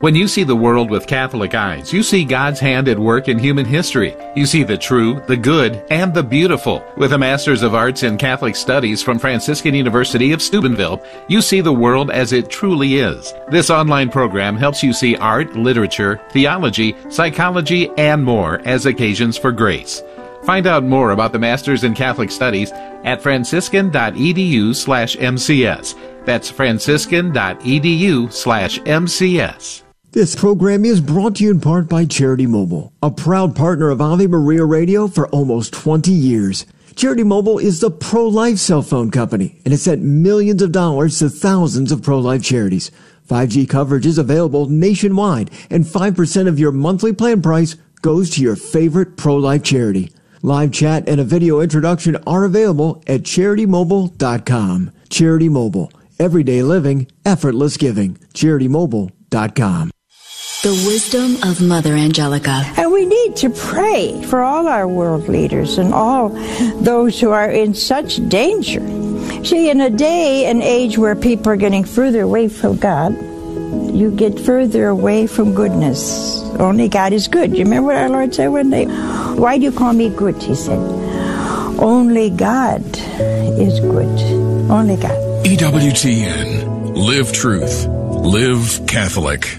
When you see the world with Catholic eyes, you see God's hand at work in human history. You see the true, the good, and the beautiful. With a Master's of Arts in Catholic Studies from Franciscan University of Steubenville, you see the world as it truly is. This online program helps you see art, literature, theology, psychology, and more as occasions for grace. Find out more about the Masters in Catholic Studies at franciscan.edu slash MCS. That's franciscan.edu slash MCS. This program is brought to you in part by Charity Mobile, a proud partner of Ave Maria Radio for almost 20 years. Charity Mobile is the pro-life cell phone company, and has sent millions of dollars to thousands of pro-life charities. 5G coverage is available nationwide, and 5% of your monthly plan price goes to your favorite pro-life charity. Live chat and a video introduction are available at CharityMobile.com. Charity Mobile. Everyday living, effortless giving. CharityMobile.com. The wisdom of Mother Angelica. And we need to pray for all our world leaders and all those who are in such danger. See, in a day and age where people are getting further away from God, you get further away from goodness. Only God is good. You remember what our Lord said one day? Why do you call me good? He said. Only God is good. Only God. EWTN. Live truth. Live Catholic.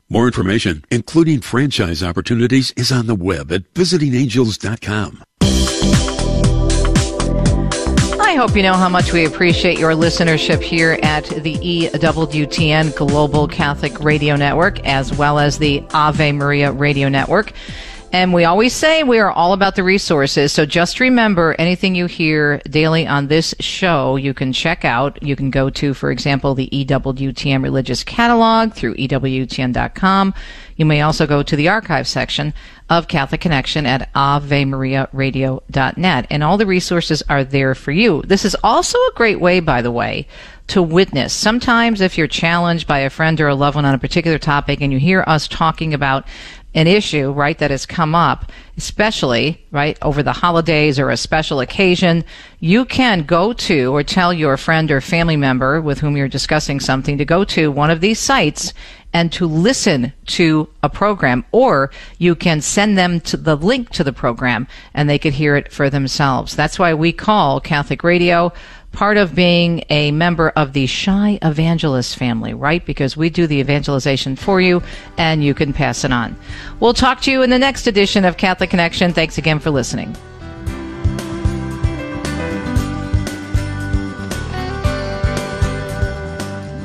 More information, including franchise opportunities, is on the web at visitingangels.com. I hope you know how much we appreciate your listenership here at the EWTN Global Catholic Radio Network, as well as the Ave Maria Radio Network. And we always say we are all about the resources. So just remember anything you hear daily on this show, you can check out. You can go to, for example, the EWTN religious catalog through EWTN.com. You may also go to the archive section of Catholic Connection at AveMariaRadio.net. And all the resources are there for you. This is also a great way, by the way, to witness. Sometimes if you're challenged by a friend or a loved one on a particular topic and you hear us talking about an issue, right, that has come up, especially, right, over the holidays or a special occasion, you can go to or tell your friend or family member with whom you're discussing something to go to one of these sites and to listen to a program, or you can send them to the link to the program and they could hear it for themselves. That's why we call Catholic Radio part of being a member of the Shy Evangelist family, right? Because we do the evangelization for you and you can pass it on. We'll talk to you in the next edition of Catholic Connection. Thanks again for listening.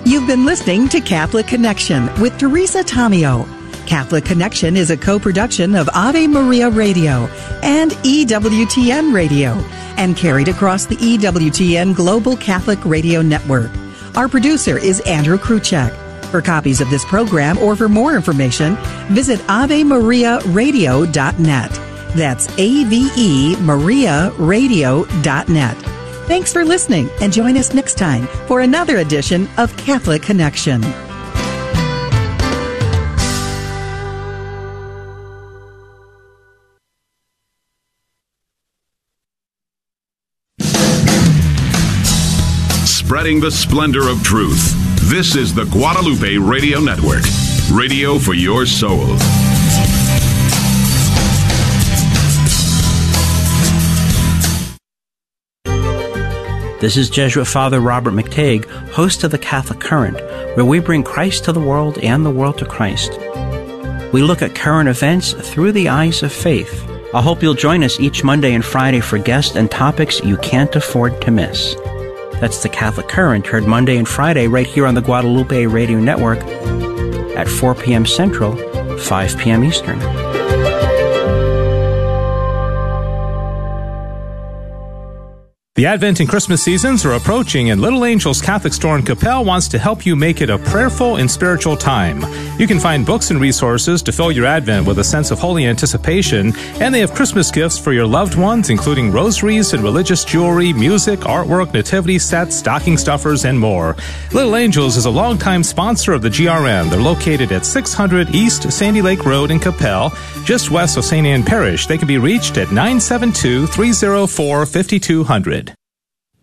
You've been listening to Catholic Connection with Teresa Tomeo. Catholic Connection is a co production of Ave Maria Radio and EWTN Radio and carried across the EWTN Global Catholic Radio Network. Our producer is Andrew Kruchek. For copies of this program or for more information, visit AveMariaRadio.net. That's A-V-E Maria Radio.net. Thanks for listening and join us next time for another edition of Catholic Connection. Spreading the splendor of truth. This is the Guadalupe Radio Network. Radio for your soul. This is Jesuit Father Robert McTeigue, host of the Catholic Current, where we bring Christ to the world and the world to Christ. We look at current events through the eyes of faith. I hope you'll join us each Monday and Friday for guests and topics you can't afford to miss. That's the Catholic Current, heard Monday and Friday right here on the Guadalupe Radio Network at 4 p.m. Central, 5 p.m. Eastern. The Advent and Christmas seasons are approaching, and Little Angels Catholic Store in Coppell wants to help you make it a prayerful and spiritual time. You can find books and resources to fill your Advent with a sense of holy anticipation, and they have Christmas gifts for your loved ones, including rosaries and religious jewelry, music, artwork, nativity sets, stocking stuffers, and more. Little Angels is a longtime sponsor of the GRN. They're located at 600 East Sandy Lake Road in Coppell, just west of St. Anne Parish. They can be reached at 972 304 5200.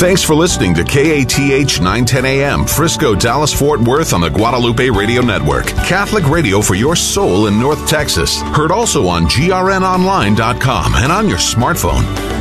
Thanks for listening to KATH 910 AM, Frisco, Dallas, Fort Worth on the Guadalupe Radio Network. Catholic radio for your soul in North Texas. Heard also on grnonline.com and on your smartphone.